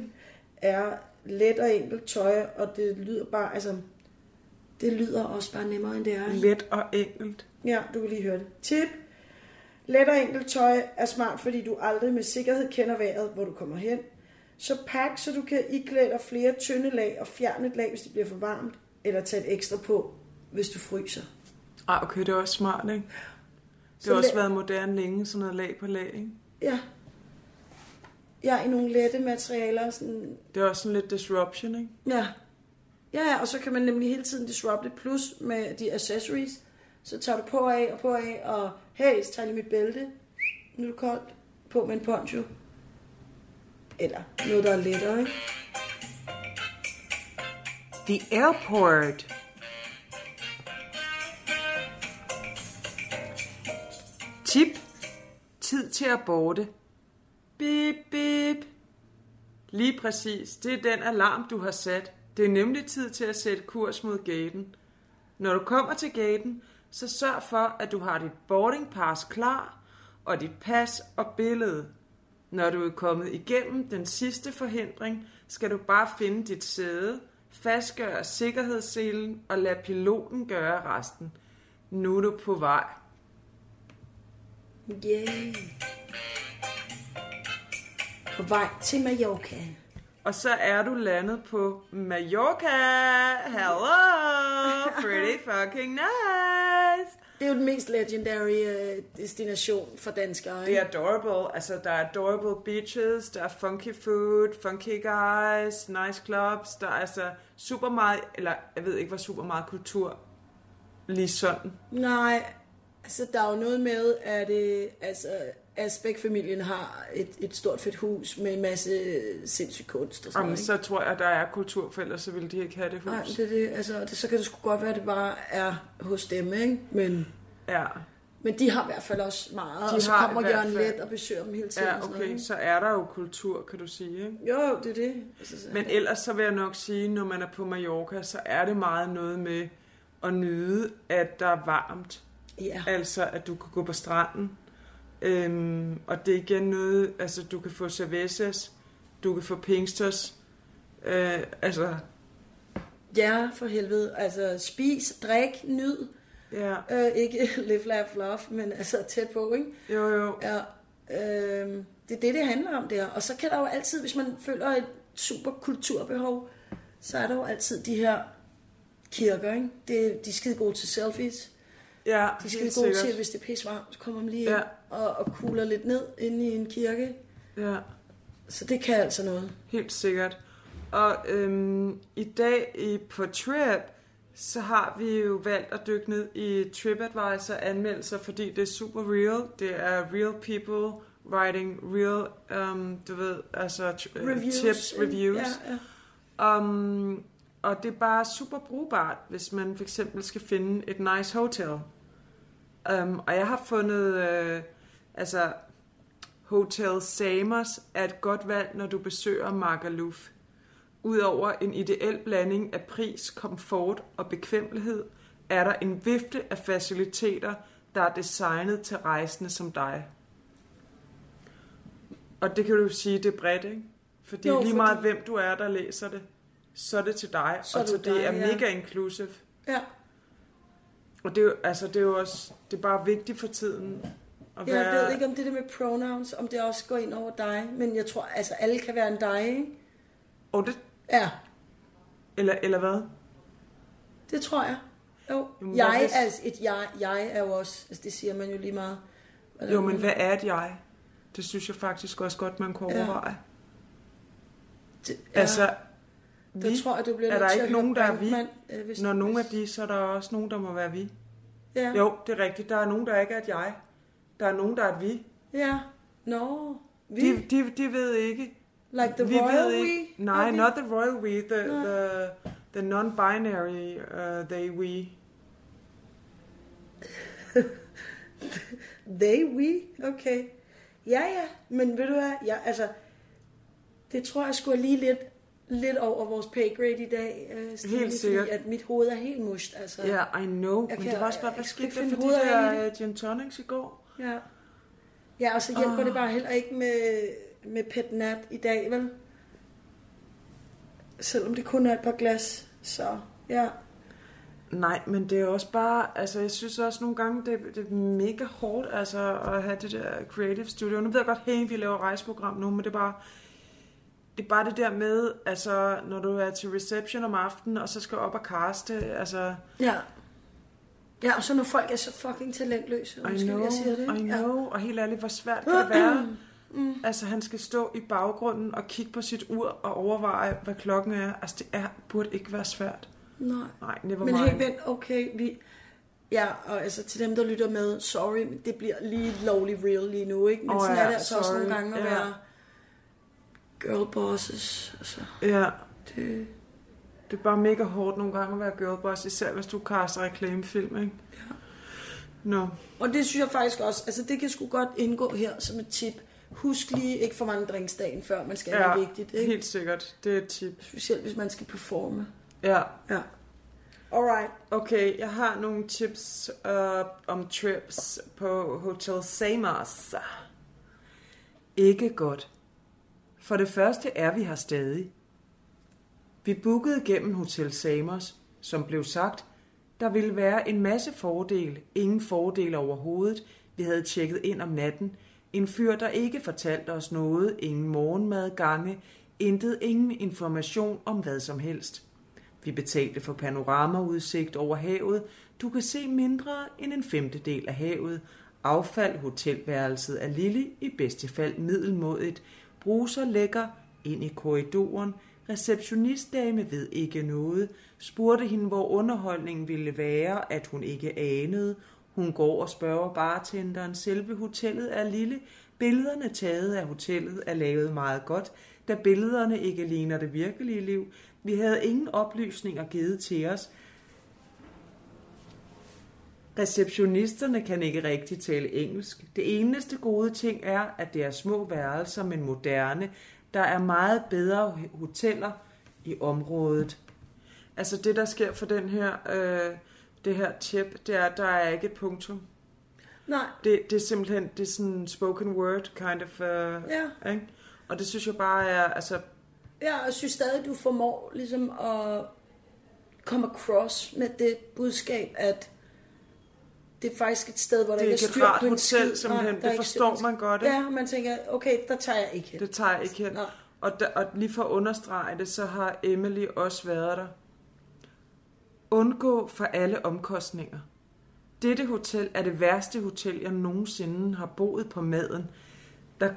Speaker 8: er let og enkelt tøj, og det lyder bare, altså, det lyder også bare nemmere, end det er.
Speaker 7: Let og enkelt.
Speaker 8: Ja, du kan lige høre det. Tip. Let og enkelt tøj er smart, fordi du aldrig med sikkerhed kender vejret, hvor du kommer hen. Så pak, så du kan iklæde dig flere tynde lag og fjerne et lag, hvis det bliver for varmt, eller tage et ekstra på, hvis du fryser.
Speaker 7: Ej, okay, det er også smart, ikke? Det
Speaker 8: Så
Speaker 7: har også været moderne længe, sådan noget lag på lag, ikke?
Speaker 8: Ja. Ja, i nogle lette materialer, sådan
Speaker 7: Det er også sådan lidt disruption, ikke?
Speaker 8: Ja. Ja, ja, og så kan man nemlig hele tiden disrupte, plus med de accessories. Så tager du på af og på af, og hey, så tager jeg lige mit bælte. Nu er det koldt. På med en poncho. Eller noget, der er lettere, ikke?
Speaker 7: The airport. Tip. Tid til at borte. Bip, bip. Lige præcis. Det er den alarm, du har sat. Det er nemlig tid til at sætte kurs mod gaten. Når du kommer til gaten, så sørg for, at du har dit boarding pass klar, og dit pas og billede. Når du er kommet igennem den sidste forhindring, skal du bare finde dit sæde, fastgøre sikkerhedsselen og lade piloten gøre resten. Nu er du på vej.
Speaker 8: Yeah. På vej til Mallorca.
Speaker 7: Og så er du landet på Mallorca. Hello! Pretty fucking nice!
Speaker 8: Det er jo den mest legendary øh, destination for danskere,
Speaker 7: Det
Speaker 8: ikke?
Speaker 7: er adorable. Altså, der er adorable beaches, der er funky food, funky guys, nice clubs. Der er altså super meget, eller jeg ved ikke, hvor super meget kultur lige sådan.
Speaker 8: Nej, altså der er jo noget med, at øh, altså, Asbæk-familien har et, et stort fedt hus med en masse sindssyg kunst og sådan
Speaker 7: Jamen, så tror jeg, der er kultur, for ellers så ville de ikke have det hus.
Speaker 8: Nej, det, er det, altså, det, så kan det sgu godt være, at det bare er hos dem, ikke? Men,
Speaker 7: Ja.
Speaker 8: men de har i hvert fald også meget,
Speaker 7: De
Speaker 8: og så kommer Jørgen
Speaker 7: fald-
Speaker 8: Let og besøger dem hele tiden.
Speaker 7: Ja,
Speaker 8: sådan
Speaker 7: okay,
Speaker 8: noget,
Speaker 7: så er der jo kultur, kan du sige, ikke?
Speaker 8: ikke? Jo, det er det. Altså, så-
Speaker 7: Men ellers så vil jeg nok sige, når man er på Mallorca, så er det meget noget med at nyde, at der er varmt.
Speaker 8: Ja.
Speaker 7: Altså, at du kan gå på stranden. Øhm, og det er igen noget, altså du kan få cervezas, du kan få pingstos. Øh, altså,
Speaker 8: ja, for helvede. Altså, spis, drik, nyd.
Speaker 7: ja,
Speaker 8: Øh, ikke live, laugh, love, men altså tæt på, ikke?
Speaker 7: jo jo.
Speaker 8: Ja, øh, det er det, det handler om der. Og så kan der jo altid, hvis man føler et super kulturbehov, så er der jo altid de her kirker, ikke? Det, de er skide gode til selfies.
Speaker 7: Ja,
Speaker 8: De skide gode
Speaker 7: sikkert.
Speaker 8: til, hvis det er pissevarmt, så kommer man lige ind
Speaker 7: Ja.
Speaker 8: og, og kugler lidt ned inde i en kirke.
Speaker 7: Ja,
Speaker 8: Så det kan altså noget.
Speaker 7: helt sikkert. Og øhm, i dag i på Trip, så har vi jo valgt at dykke ned i TripAdvisor anmeldelser, fordi det er super real. Det er real people, writing real, um, du ved, altså øh,
Speaker 8: Reviews,
Speaker 7: tips, reviews.
Speaker 8: Ja, ja.
Speaker 7: Um, og det er bare super brugbart, hvis man for eksempel skal finde et nice hotel. Um, og jeg har fundet, øh, altså, Hotel Samos er et godt valg, når du besøger Magaluf. Udover en ideel blanding af pris, komfort og bekvemmelighed, er der en vifte af faciliteter, der er designet til rejsende som dig. Og det kan du sige, det er bredt, ikke? Fordi
Speaker 8: Jo,
Speaker 7: lige
Speaker 8: fordi-
Speaker 7: meget hvem du er, der læser det, så er det til dig.
Speaker 8: Så
Speaker 7: og så
Speaker 8: det
Speaker 7: det
Speaker 8: dig,
Speaker 7: er
Speaker 8: ja.
Speaker 7: mega inclusive.
Speaker 8: Ja.
Speaker 7: Og det er jo, altså, det er jo også, det er bare vigtigt for tiden. At
Speaker 8: Jeg ved ikke om det der med pronouns, om det også går ind over dig, men jeg tror, altså alle kan være en dig, ikke?
Speaker 7: Og det,
Speaker 8: Ja,
Speaker 7: eller, eller hvad?
Speaker 8: det tror jeg. Jo,
Speaker 7: Jamen,
Speaker 8: jeg
Speaker 7: hvis-
Speaker 8: altså et jeg, jeg er jo også, altså det siger man jo lige meget. Hvordan
Speaker 7: Jo, men hvad er et jeg? Det synes jeg faktisk også godt, man kunne
Speaker 8: Ja.
Speaker 7: overveje.
Speaker 8: Det,
Speaker 7: Ja. Altså, vi,
Speaker 8: tror jeg, du bliver
Speaker 7: er der ikke nogen, der er vi?
Speaker 8: Øh, hvis-
Speaker 7: Når nogle af de, så er der også nogen, der må være vi.
Speaker 8: Ja.
Speaker 7: Jo, det er rigtigt. Der er nogen, der ikke er et jeg. Der er nogen, der er et vi.
Speaker 8: Ja. Nå, vi.
Speaker 7: De, de, de ved ikke.
Speaker 8: Like the
Speaker 7: vi
Speaker 8: royal
Speaker 7: ved
Speaker 8: we?
Speaker 7: ikke. Nej,
Speaker 8: Er vi?
Speaker 7: not the royal we. The,
Speaker 8: Nå.
Speaker 7: the, the non-binary uh, they we.
Speaker 8: They, we, okay. Ja, ja, men ved du hvad, ja, altså, det tror jeg skulle lige lidt, lidt over vores pay grade i dag, øh, Stine,
Speaker 7: Helt sikkert.
Speaker 8: Fordi at mit hoved er helt musht, altså.
Speaker 7: Ja, yeah, I know.
Speaker 8: Jeg
Speaker 7: Men
Speaker 8: kan-
Speaker 7: det var også bare, hvad skete der for de der øh, gin tonics i går?
Speaker 8: Ja, ja og så hjælper oh. det bare heller ikke med, med pet nat i dag, vel? Selvom det kun er et par glas, så ja.
Speaker 7: Nej, men det er også bare, altså jeg synes også nogle gange, det, det er mega hårdt altså, at have det der creative studio. Nu ved jeg godt, hey, vi laver rejseprogram nu, men det er bare, det er bare det der med, altså når du er til reception om aftenen, og så skal op og kaste, altså...
Speaker 8: Ja. Ja, og så når folk er så fucking talentløse,
Speaker 7: I
Speaker 8: undskyld,
Speaker 7: know,
Speaker 8: jeg siger det.
Speaker 7: I
Speaker 8: ikke?
Speaker 7: know, og helt ærligt, hvor svært kan det være? Mm. Altså, han skal stå i baggrunden og kigge på sit ur og overveje, hvad klokken er. Altså, det er, burde ikke være svært.
Speaker 8: Nej.
Speaker 7: Nej, never
Speaker 8: Men helt vent, okay, vi... Ja, og altså til dem, der lytter med, sorry, det bliver lige lovlig real lige nu, ikke? Men oh, sådan
Speaker 7: ja,
Speaker 8: er det altså også
Speaker 7: sorry.
Speaker 8: nogle gange at
Speaker 7: Ja.
Speaker 8: være girl bosses. Altså,
Speaker 7: Ja,
Speaker 8: det,
Speaker 7: det er bare mega hårdt nogle gange at være girlboss, især hvis du kaster reklamefilm, ikke? Ja. Nå,
Speaker 8: og det synes jeg faktisk også, altså det kan sgu godt indgå her som et tip. Husk lige ikke for mange drinks dagen før, man skal ja,
Speaker 7: ja,
Speaker 8: det er vigtigt, ikke?
Speaker 7: helt sikkert. Det er et tip.
Speaker 8: Specielt hvis man skal performe.
Speaker 7: Ja.
Speaker 8: Ja. Alright.
Speaker 7: Okay, jeg har nogle tips uh, om trips på Hotel Samos. Ikke godt. For det første er vi her stadig. Vi bookede gennem Hotel Samos, som blev sagt, der ville være en masse fordele, ingen fordele overhovedet. Vi havde tjekket ind om natten. En fyr, der ikke fortalte os noget, ingen morgenmad, gange, intet, ingen information om hvad som helst. Vi betalte for panoramaudsigt over havet. Du kan se mindre end en femtedel af havet. Affald hotelværelset er lille, i bedste fald middelmådigt. Bruser lægger ind i korridoren. Receptionistdame ved ikke noget. Spurgte hende, hvor underholdningen ville være, at hun ikke anede. Hun går og spørger bartenderen. Selve hotellet er lille. Billederne taget af hotellet er lavet meget godt, da billederne ikke ligner det virkelige liv. Vi havde ingen oplysninger givet til os. Receptionisterne kan ikke rigtig tale engelsk. Det eneste gode ting er, at det er små værelser, men moderne. Der er meget bedre hoteller i området. Altså det, der sker for den her, øh, det her tip, det er, at der er ikke et punktum.
Speaker 8: Nej.
Speaker 7: Det, det er simpelthen, det er sådan spoken word kind of, uh,
Speaker 8: Ja.
Speaker 7: ikke? Og det synes jeg bare er, altså,
Speaker 8: Ja, og jeg synes stadig, du formår ligesom at komme across med det budskab, at det er faktisk et sted, hvor der
Speaker 7: Det er
Speaker 8: ikke er styr på en
Speaker 7: hotel,
Speaker 8: skid.
Speaker 7: simpelthen.
Speaker 8: Nej,
Speaker 7: Det forstår
Speaker 8: styr
Speaker 7: man godt, ikke?
Speaker 8: Ja, man tænker, okay, der tager jeg ikke hen.
Speaker 7: det tager jeg ikke hen.
Speaker 8: Nej.
Speaker 7: Og, der, og lige for at understrege det, så har Emily også været der. Undgå for alle omkostninger. Dette hotel er det værste hotel, jeg nogensinde har boet på maden. Der,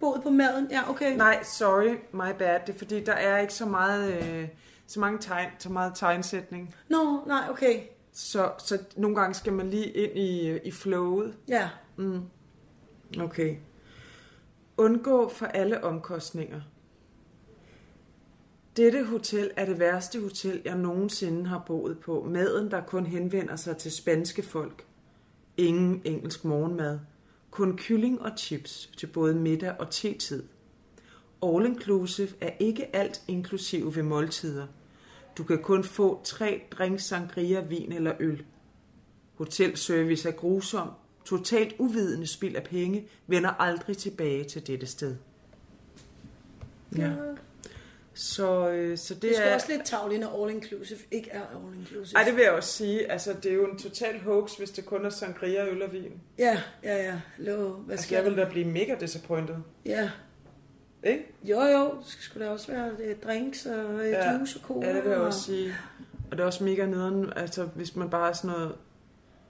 Speaker 8: Boet på maden, ja, okay.
Speaker 7: nej, sorry, my bad. Det er fordi, der er ikke så meget, øh, så mange tegn, så meget tegnsætning.
Speaker 8: Nå, nej, okay.
Speaker 7: Så, så nogle gange skal man lige ind i, i flowet.
Speaker 8: Ja.
Speaker 7: Mm. Okay. Undgå for alle omkostninger. Dette hotel er det værste hotel, jeg nogensinde har boet på. Maden, der kun henvender sig til spanske folk. Ingen engelsk morgenmad. Kun kylling og chips til både middag og te-tid. All inclusive er ikke alt inklusive ved måltider. Du kan kun få tre drinks sangria, vin eller øl. Hotelservice er grusom. Totalt uvidende spild af penge vender aldrig tilbage til dette sted. Ja. Så, øh, så det,
Speaker 8: Det er sgu
Speaker 7: er...
Speaker 8: også lidt tavligt, når all inclusive ikke er all inclusive.
Speaker 7: Ej, det vil jeg også sige. Altså, det er jo en total hoax, hvis det kun er sangria, øl og vin.
Speaker 8: Ja, ja, ja. Lå, hvad
Speaker 7: Altså, jeg vil da blive mega disappointed.
Speaker 8: Ja.
Speaker 7: Ikke?
Speaker 8: Jo, jo. Det skulle da også være øh, drinks og øh,
Speaker 7: Ja.
Speaker 8: juice og cola.
Speaker 7: Ja, det vil jeg
Speaker 8: og
Speaker 7: også sige. Og det er også mega nederen, altså hvis man bare er sådan noget...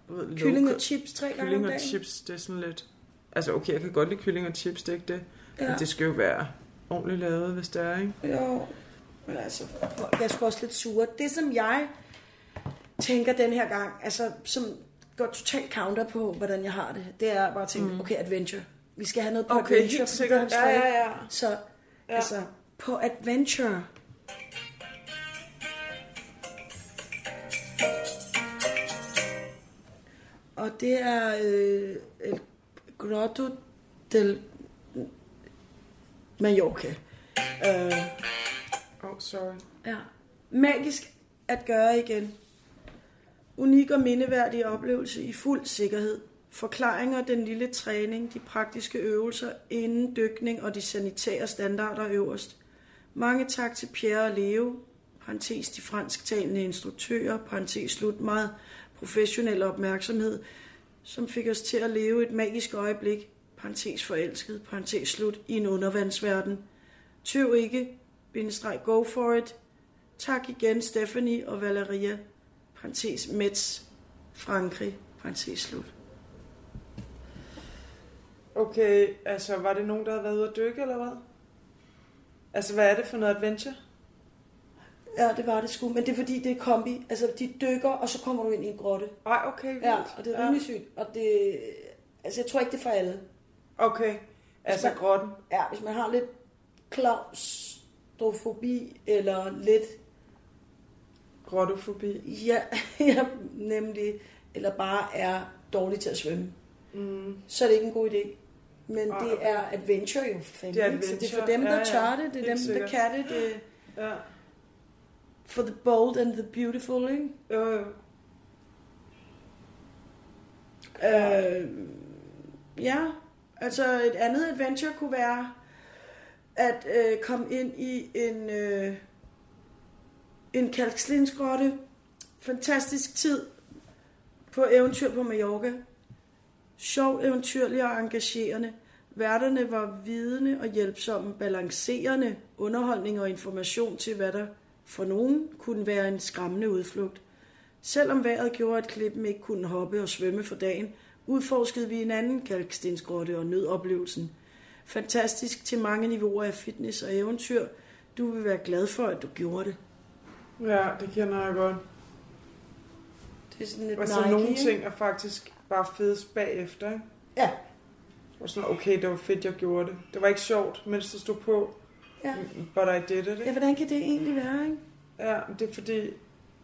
Speaker 7: Ved,
Speaker 8: Kylling og chips tre gange
Speaker 7: Kylling
Speaker 8: om
Speaker 7: og
Speaker 8: dagen.
Speaker 7: chips, det er sådan lidt... Altså okay, jeg kan godt lide kylling og chips, det er ikke det. Ja. Men det skal jo være ordentligt lavet, hvis det er, ikke?
Speaker 8: Jo, men altså, er sgu også lidt sure. Det, som jeg tænker den her gang, altså, som går totalt counter på, hvordan jeg har det, det er bare at tænke, mm. okay, adventure. Vi skal have noget på
Speaker 7: Okay,
Speaker 8: adventure.
Speaker 7: helt sikkert. Ja, ja, ja.
Speaker 8: Så,
Speaker 7: Ja.
Speaker 8: altså, på adventure. Og det er øh, El Grotto del Mallorca. Øh,
Speaker 7: Oh, sorry.
Speaker 8: Ja. Magisk at gøre igen. Unik og mindeværdig oplevelse i fuld sikkerhed. Forklaringer, den lille træning, de praktiske øvelser inden dykning og de sanitære standarder øverst. Mange tak til Pierre og Leo, parentes de fransktalende instruktører, parentes slut meget professionel opmærksomhed, som fik os til at leve et magisk øjeblik, parentes forelsket, parentes slut, i en undervandsverden. Tøv ikke, bindestreg go for it. Tak igen Stephanie og Valeria, parentes Metz, Frankrig, parentes slut.
Speaker 7: Okay, altså var det nogen, der havde været ude at dykke, eller hvad? Altså, hvad er det for noget adventure?
Speaker 8: Ja, det var det sgu, men det er fordi, det er kombi. Altså, de dykker, og så kommer du ind i en grotte.
Speaker 7: Ej, okay, vildt.
Speaker 8: Ja, og det er rimelig sygt. Og det, altså, jeg tror ikke, det er for alle.
Speaker 7: Okay, altså
Speaker 8: man-
Speaker 7: grotten.
Speaker 8: Ja, hvis man har lidt klaustrofobi, eller lidt,
Speaker 7: Grottofobi.
Speaker 8: ja, ja, nemlig, eller bare er dårlig til at svømme,
Speaker 7: Mm.
Speaker 8: så er det ikke en god idé. Men
Speaker 7: Ej,
Speaker 8: det er adventure jo, for fanden.
Speaker 7: Det er
Speaker 8: ikke? Så det er for
Speaker 7: adventure,
Speaker 8: dem, der
Speaker 7: ja, ja.
Speaker 8: tør det, det er
Speaker 7: Helt
Speaker 8: dem, der
Speaker 7: sikkert.
Speaker 8: kan det, det
Speaker 7: Ja.
Speaker 8: for the bold and the beautiful, ikke?
Speaker 7: Jo, jo.
Speaker 8: Øh, ja, altså et andet adventure kunne være at øh, komme ind i en, øh, en kalkstensgrotte. Fantastisk tid på eventyr på Mallorca. Sjov, eventyrlig og engagerende. Værterne var vidende og hjælpsomme, balancerende underholdning og information til, hvad der for nogen kunne være en skræmmende udflugt. Selvom vejret gjorde, at klippen ikke kunne hoppe og svømme for dagen, udforskede vi en anden kalkstensgrotte og nød oplevelsen. Fantastisk til mange niveauer af fitness og eventyr. Du vil være glad for, at du gjorde det.
Speaker 7: Ja, det kender jeg godt.
Speaker 8: Det er sådan lidt
Speaker 7: Og så
Speaker 8: Nike,
Speaker 7: nogle ting er faktisk bare fedest bagefter, ikke?
Speaker 8: Ja.
Speaker 7: Og sådan, okay, det var fedt, jeg gjorde det. Det var ikke sjovt, mens det stod på.
Speaker 8: Ja.
Speaker 7: But I did it,
Speaker 8: Ja,
Speaker 7: ikke?
Speaker 8: hvordan kan det egentlig være, ikke?
Speaker 7: Ja, det er fordi,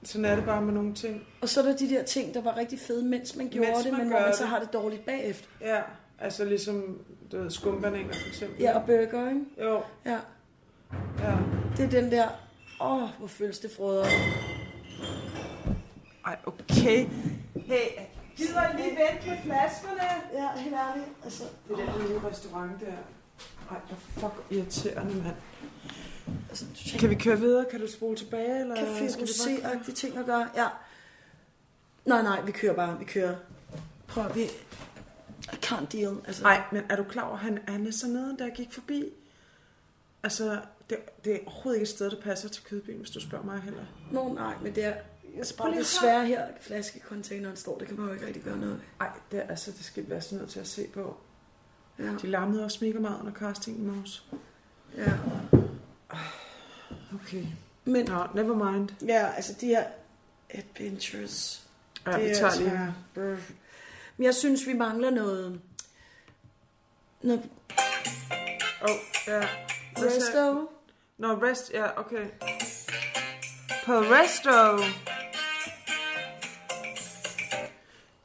Speaker 7: sådan er det bare med nogle ting.
Speaker 8: Og så er der de der ting, der var rigtig fede, mens man gjorde
Speaker 7: Mens
Speaker 8: det,
Speaker 7: man
Speaker 8: men hvor man så
Speaker 7: det.
Speaker 8: har det dårligt bagefter.
Speaker 7: Ja, altså ligesom, du ved, skumbananer for eksempel.
Speaker 8: Ja, og burger, ikke?
Speaker 7: Jo,
Speaker 8: Ja.
Speaker 7: ja.
Speaker 8: Det er den der, åh, oh, hvor føles det frøder.
Speaker 7: Ej, okay. Hey, gider lige vente med flaskerne?
Speaker 8: Ja, helt ærligt. Altså,
Speaker 7: Det er den nye restaurant der. Ej, hvor fuck irriterende, mand.
Speaker 8: altså
Speaker 7: Kan vi køre videre? Kan du spole tilbage? Eller
Speaker 8: café
Speaker 7: skal vi bare køre?
Speaker 8: rosé-agtige ting at gøre. Ja. Nej, nej, vi kører bare. Vi kører. Prøv vi... I can't deal. Altså,
Speaker 7: Nej, men er du klar over, han, han er så nede, jeg gik forbi? Altså, det, det er overhovedet ikke et sted, der passer til kødben, hvis du spørger mig heller.
Speaker 8: Nå, nej, men det er...
Speaker 7: Altså,
Speaker 8: Bare desværre her, flaskecontaineren står, det kan man jo ikke rigtig gøre noget ved.
Speaker 7: Nej, det, er, altså, det skal vi være sådan nødt til at se på.
Speaker 8: Ja,
Speaker 7: De larmede også mega meget under castingen morges.
Speaker 8: ja.
Speaker 7: Okay.
Speaker 8: Men
Speaker 7: Nå, never mind.
Speaker 8: ja, altså de her adventures,
Speaker 7: Ja,
Speaker 8: det
Speaker 7: vi
Speaker 8: er
Speaker 7: tager
Speaker 8: altså
Speaker 7: lige.
Speaker 8: brr. Men jeg synes, vi mangler noget Nå,
Speaker 7: Oh, ja.
Speaker 8: Resto.
Speaker 7: Nå, rest, ja, okay. På resto.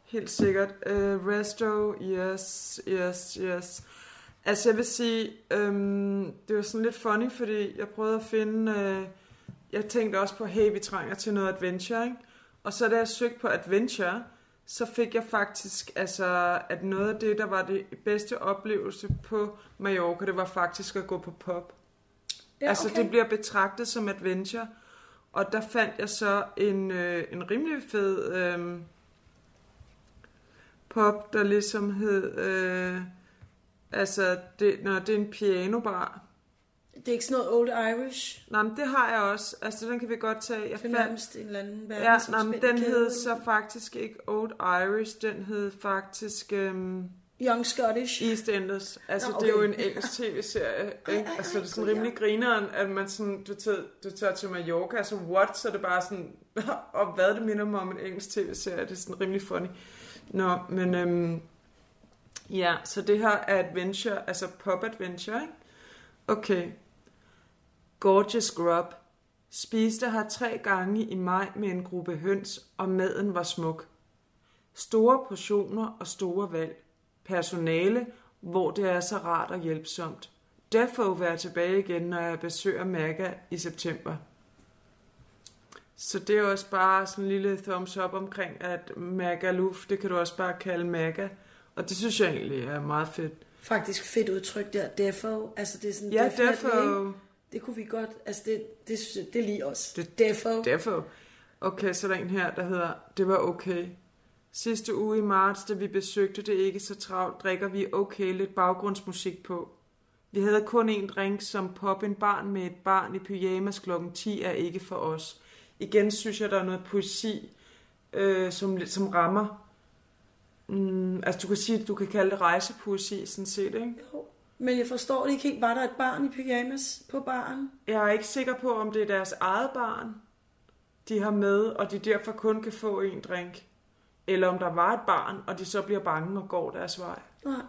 Speaker 7: Helt sikkert. Uh, resto, yes, yes, yes. Altså, jeg vil sige, øhm, det var sådan lidt funny, fordi jeg prøvede at finde... Øh, jeg tænkte også på, hey, vi trænger til noget adventure, ikke? Og så da jeg søgte på adventure, så fik jeg faktisk, altså, at noget af det, der var det bedste oplevelse på Mallorca, det var faktisk at gå på pub.
Speaker 8: Ja,
Speaker 7: Altså,
Speaker 8: okay.
Speaker 7: det bliver betragtet som adventure. Og der fandt jeg så en, øh, en rimelig fed øh, pop, der ligesom hed... Øh, altså, det, når det er en pianobar.
Speaker 8: Det er ikke sådan noget Old Irish.
Speaker 7: Nej, men det har jeg også. Altså, den kan vi godt tage. Jeg fandt,
Speaker 8: en eller anden
Speaker 7: ja,
Speaker 8: verden,
Speaker 7: nej, men den hed så faktisk ikke Old Irish. Den hed faktisk... Øh,
Speaker 8: Young Scottish.
Speaker 7: EastEnders. Altså,
Speaker 8: Nå,
Speaker 7: okay. det er jo en engelsk tv-serie. Ikke?
Speaker 8: ej,
Speaker 7: altså, det er sådan
Speaker 8: gud,
Speaker 7: rimelig grineren, at man sådan, du, tager, du tager til Mallorca, altså what? Så er det bare sådan, og hvad det minder mig om en engelsk tv-serie, det er sådan rimelig funny. Nå, men øhm, ja, så det her er adventure, altså pop adventure, ikke? Okay. Gorgeous Grub. Spiste her tre gange i maj med en gruppe høns, og maden var smuk. Store portioner og store valg. Personale, hvor det er så rart og hjælpsomt. Defo får jeg tilbage igen, når jeg besøger Maga i september. Så det er også bare sådan en lille thumbs up omkring, at Magaluf, det kan du også bare kalde Maga. Og det synes jeg egentlig er meget fedt.
Speaker 8: Faktisk fedt udtryk der, defo. Altså det er sådan
Speaker 7: Ja, defo.
Speaker 8: ikke? Det kunne vi godt, altså det, det, synes jeg, det er lige os. Det, defo.
Speaker 7: Defo. Okay, så er der en her, der hedder, det var okay. Sidste uge i marts, da vi besøgte det ikke så travlt, drikker vi okay lidt baggrundsmusik på. Vi havde kun en drink, som pop en barn med et barn i pyjamas klokken 10 er ikke for os. Igen synes jeg, der er noget poesi, øh, som, som rammer. Mm, altså du kan sige, du kan kalde det rejsepoesi, sådan set, ikke?
Speaker 8: Jo. Men jeg forstår det ikke helt. Var der et barn i pyjamas på baren?
Speaker 7: Jeg er ikke sikker på, om det er deres eget barn, de har med, og de derfor kun kan få en drink. Eller om der var et barn, og de så bliver bange og går deres vej.
Speaker 8: Nej.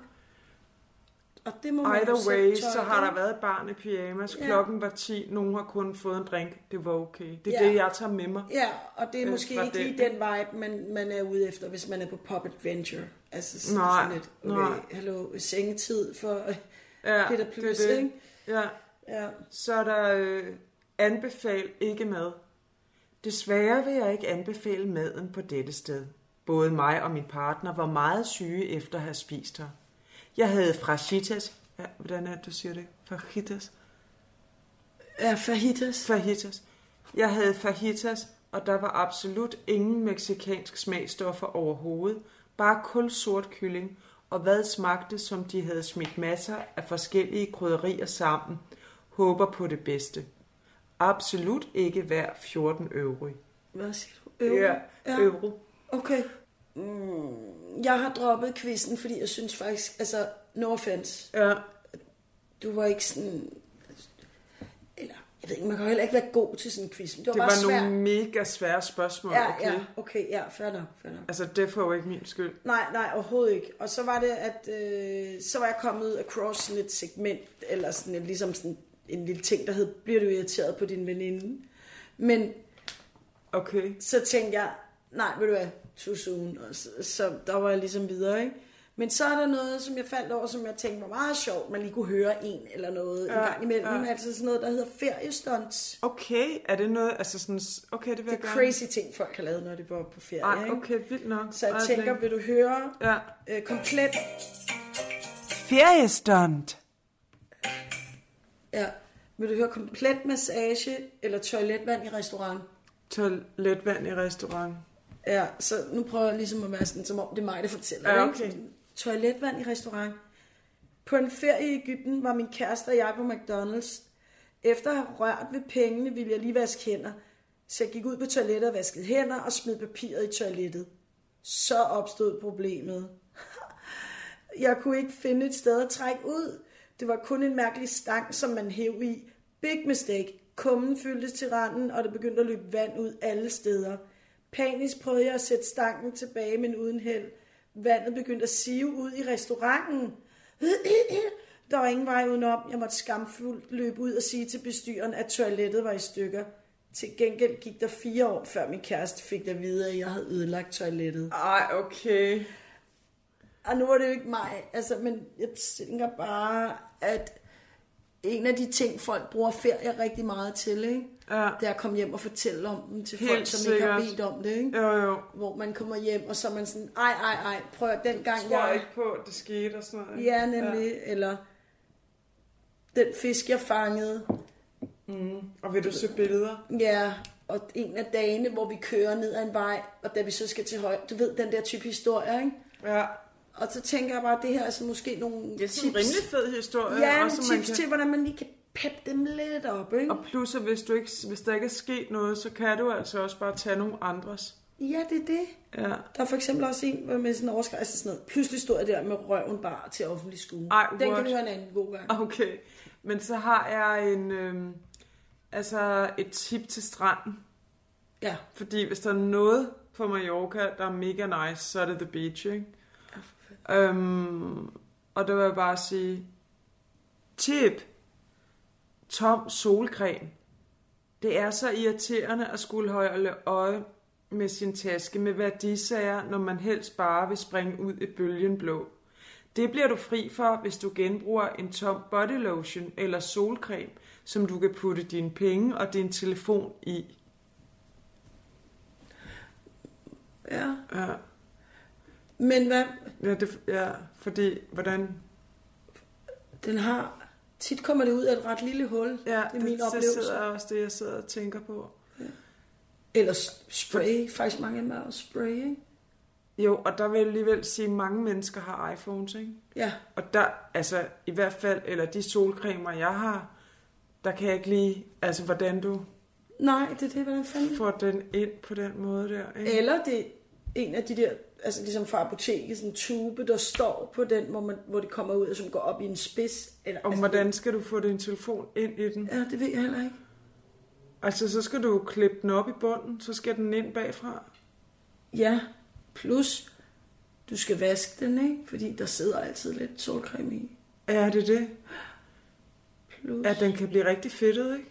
Speaker 8: Og det må man
Speaker 7: Either
Speaker 8: selv
Speaker 7: way, så har der været et barn i pyjamas.
Speaker 8: Ja.
Speaker 7: Klokken var 10, nogen har kun fået en drink. Det var okay. Det er
Speaker 8: Ja.
Speaker 7: det, jeg tager med mig.
Speaker 8: Ja, og det er
Speaker 7: øh,
Speaker 8: måske ikke lige den vibe, man, man er ude efter, hvis man er på pop adventure. Altså sådan,
Speaker 7: Nej,
Speaker 8: sådan lidt, okay,
Speaker 7: nej.
Speaker 8: hallo, sengetid for
Speaker 7: Ja,
Speaker 8: Peter
Speaker 7: det er
Speaker 8: Plys,
Speaker 7: det.
Speaker 8: ikke?
Speaker 7: Ja.
Speaker 8: Ja.
Speaker 7: Så er der øh, anbefal ikke mad. Desværre vil jeg ikke anbefale maden på dette sted. Både mig og min partner var meget syge efter at have spist her. Jeg havde fajitas. Ja, hvordan er det, du siger det? Fajitas?
Speaker 8: Ja, fajitas.
Speaker 7: Fajitas. Jeg havde fajitas, og der var absolut ingen meksikansk smagstoffer overhovedet. Bare kul sort kylling, og hvad smagte, som de havde smidt masser af forskellige krydderier sammen. Håber på det bedste. Absolut ikke hver 14 euro.
Speaker 8: Hvad siger du? Euro?
Speaker 7: Ja, euro.
Speaker 8: Okay. Mm, jeg har droppet quizzen, fordi jeg synes faktisk, altså, no offense.
Speaker 7: Ja.
Speaker 8: Du var ikke sådan... Eller, jeg ved ikke, man kan heller ikke være god til sådan en quiz. Men det var,
Speaker 7: Det var
Speaker 8: svært.
Speaker 7: nogle mega svære spørgsmål,
Speaker 8: Ja,
Speaker 7: okay?
Speaker 8: ja, okay, ja, fair nok, fair nok.
Speaker 7: Altså, det får jo ikke min skyld.
Speaker 8: Nej, nej, overhovedet ikke. Og så var det, at øh, så var jeg kommet across sådan et segment, eller sådan et, ligesom sådan en lille ting, der hed, bliver du irriteret på din veninde? Men
Speaker 7: okay.
Speaker 8: så tænkte jeg, nej, ved du hvad, too soon. Og så, så der var jeg ligesom videre, ikke? Men så er der noget, som jeg faldt over, som jeg tænkte var meget sjovt, man lige kunne høre en eller noget ja, en gang imellem.
Speaker 7: ja.
Speaker 8: Altså sådan noget, der hedder feriestunts.
Speaker 7: Okay, er det noget, altså sådan, okay, det vil
Speaker 8: Det
Speaker 7: jeg
Speaker 8: er
Speaker 7: gerne.
Speaker 8: crazy ting, folk har lavet, når de går på ferie.
Speaker 7: Ej,
Speaker 8: ikke?
Speaker 7: okay, vildt nok.
Speaker 8: Så jeg
Speaker 7: Ej,
Speaker 8: tænker, vil du høre
Speaker 7: Ja.
Speaker 8: øh, komplet
Speaker 7: Feriestunt.
Speaker 8: Ja. Vil du høre komplet massage eller toiletvand i restaurant?
Speaker 7: Toiletvand i restaurant.
Speaker 8: Ja, så nu prøver jeg ligesom at være sådan, som om det er mig, der fortæller
Speaker 7: Ja, okay.
Speaker 8: ikke? Toiletvand i restaurant. På en ferie i Ægypten var min kæreste og jeg på McDonald's. Efter at have rørt ved pengene, ville jeg lige vaske hænder. Så jeg gik ud på toilettet og vaskede hænder og smed papiret i toilettet. Så opstod problemet. Jeg kunne ikke finde et sted at trække ud. Det var kun en mærkelig stang, som man hæv i. Big mistake. Kummen fyldtes til randen, og det begyndte at løbe vand ud alle steder. Panisk prøvede jeg at sætte stangen tilbage, men uden held. Vandet begyndte at sive ud i restauranten. Der var ingen vej udenom. Jeg måtte skamfuldt løbe ud og sige til bestyren, at toilettet var i stykker. Til gengæld gik der fire år, før min kæreste fik at vide, at jeg havde ødelagt toilettet.
Speaker 7: Ej, okay.
Speaker 8: Og nu var det jo ikke mig, altså, men jeg tænker bare, at en af de ting, folk bruger ferie rigtig meget til, ikke?
Speaker 7: Ja.
Speaker 8: det er at komme hjem og fortælle om dem til
Speaker 7: Helt
Speaker 8: folk, som ikke har
Speaker 7: sikkert.
Speaker 8: bedt om det. Ikke?
Speaker 7: Jo, jo.
Speaker 8: Hvor man kommer hjem, og så er man sådan, ej, ej, ej, prøv at den gang,
Speaker 7: Tror jeg
Speaker 8: jeg...
Speaker 7: ikke på, at det skete og sådan noget.
Speaker 8: Ja, nemlig. Ja. Eller den fisk, jeg fangede.
Speaker 7: Mm. Og vil du se billeder?
Speaker 8: Ja, og en af dagene, hvor vi kører ned ad en vej, og da vi så skal til højre, du ved, den der type historie, ikke?
Speaker 7: Ja.
Speaker 8: Og så tænker jeg bare, at det her er altså måske nogle
Speaker 7: Det er sådan en rimelig fed historie.
Speaker 8: Ja, nogle
Speaker 7: også, som man
Speaker 8: tips
Speaker 7: kan-
Speaker 8: til, hvordan man lige kan peppe dem lidt op, ikke?
Speaker 7: Og plus, at hvis, du ikke, hvis der ikke er sket noget, så kan du altså også bare tage nogle andres.
Speaker 8: Ja, det er det.
Speaker 7: Ja.
Speaker 8: Der er for eksempel også en hvor med sådan en overskrift, altså sådan noget. Pludselig stod jeg der med røven bare til offentlig skue.
Speaker 7: Ej,
Speaker 8: Den
Speaker 7: what?
Speaker 8: kan du høre en anden god gang.
Speaker 7: Okay. Men så har jeg en, øhm, altså et tip til stranden.
Speaker 8: Ja.
Speaker 7: Fordi hvis der er noget på Mallorca, der er mega nice, så er det The Beach, ikke? Øhm, og der vil jeg bare sige, tip, tom solcreme. Det er så irriterende at skulle holde øje med sin taske med værdisager, når man helst bare vil springe ud i bølgen blå. Det bliver du fri for, hvis du genbruger en tom body lotion eller solcreme, som du kan putte dine penge og din telefon i.
Speaker 8: Ja.
Speaker 7: Ja.
Speaker 8: Men hvad?
Speaker 7: Ja, det, ja fordi, hvordan...
Speaker 8: Den har... Tit kommer det ud af et ret lille hul.
Speaker 7: Ja,
Speaker 8: det er
Speaker 7: det,
Speaker 8: min
Speaker 7: det
Speaker 8: oplevelse.
Speaker 7: sidder også det, jeg sidder og tænker på.
Speaker 8: Eller s- spray. Faktisk mange af dem er også spray, ikke?
Speaker 7: Jo, og der vil jeg alligevel sige, at mange mennesker har iPhones, ikke?
Speaker 8: Ja.
Speaker 7: Og der, altså i hvert fald, eller de solcremer, jeg har, der kan jeg ikke lige, altså hvordan du
Speaker 8: Nej, det er det, hvordan fanden...
Speaker 7: får den ind på den måde der, ikke?
Speaker 8: Eller det er en af de der, altså ligesom fra apoteket, sådan en tube, der står på den, hvor, man, hvor det kommer ud, og som går op i en spids. Eller,
Speaker 7: Og hvordan skal du få din telefon ind i den?
Speaker 8: Ja, det ved jeg heller ikke.
Speaker 7: Altså, så skal du klippe den op i bunden, så skal den ind bagfra.
Speaker 8: Ja, plus du skal vaske den, ikke? Fordi der sidder altid lidt solcreme i.
Speaker 7: Er det det?
Speaker 8: Plus...
Speaker 7: At den kan blive rigtig fedtet, ikke?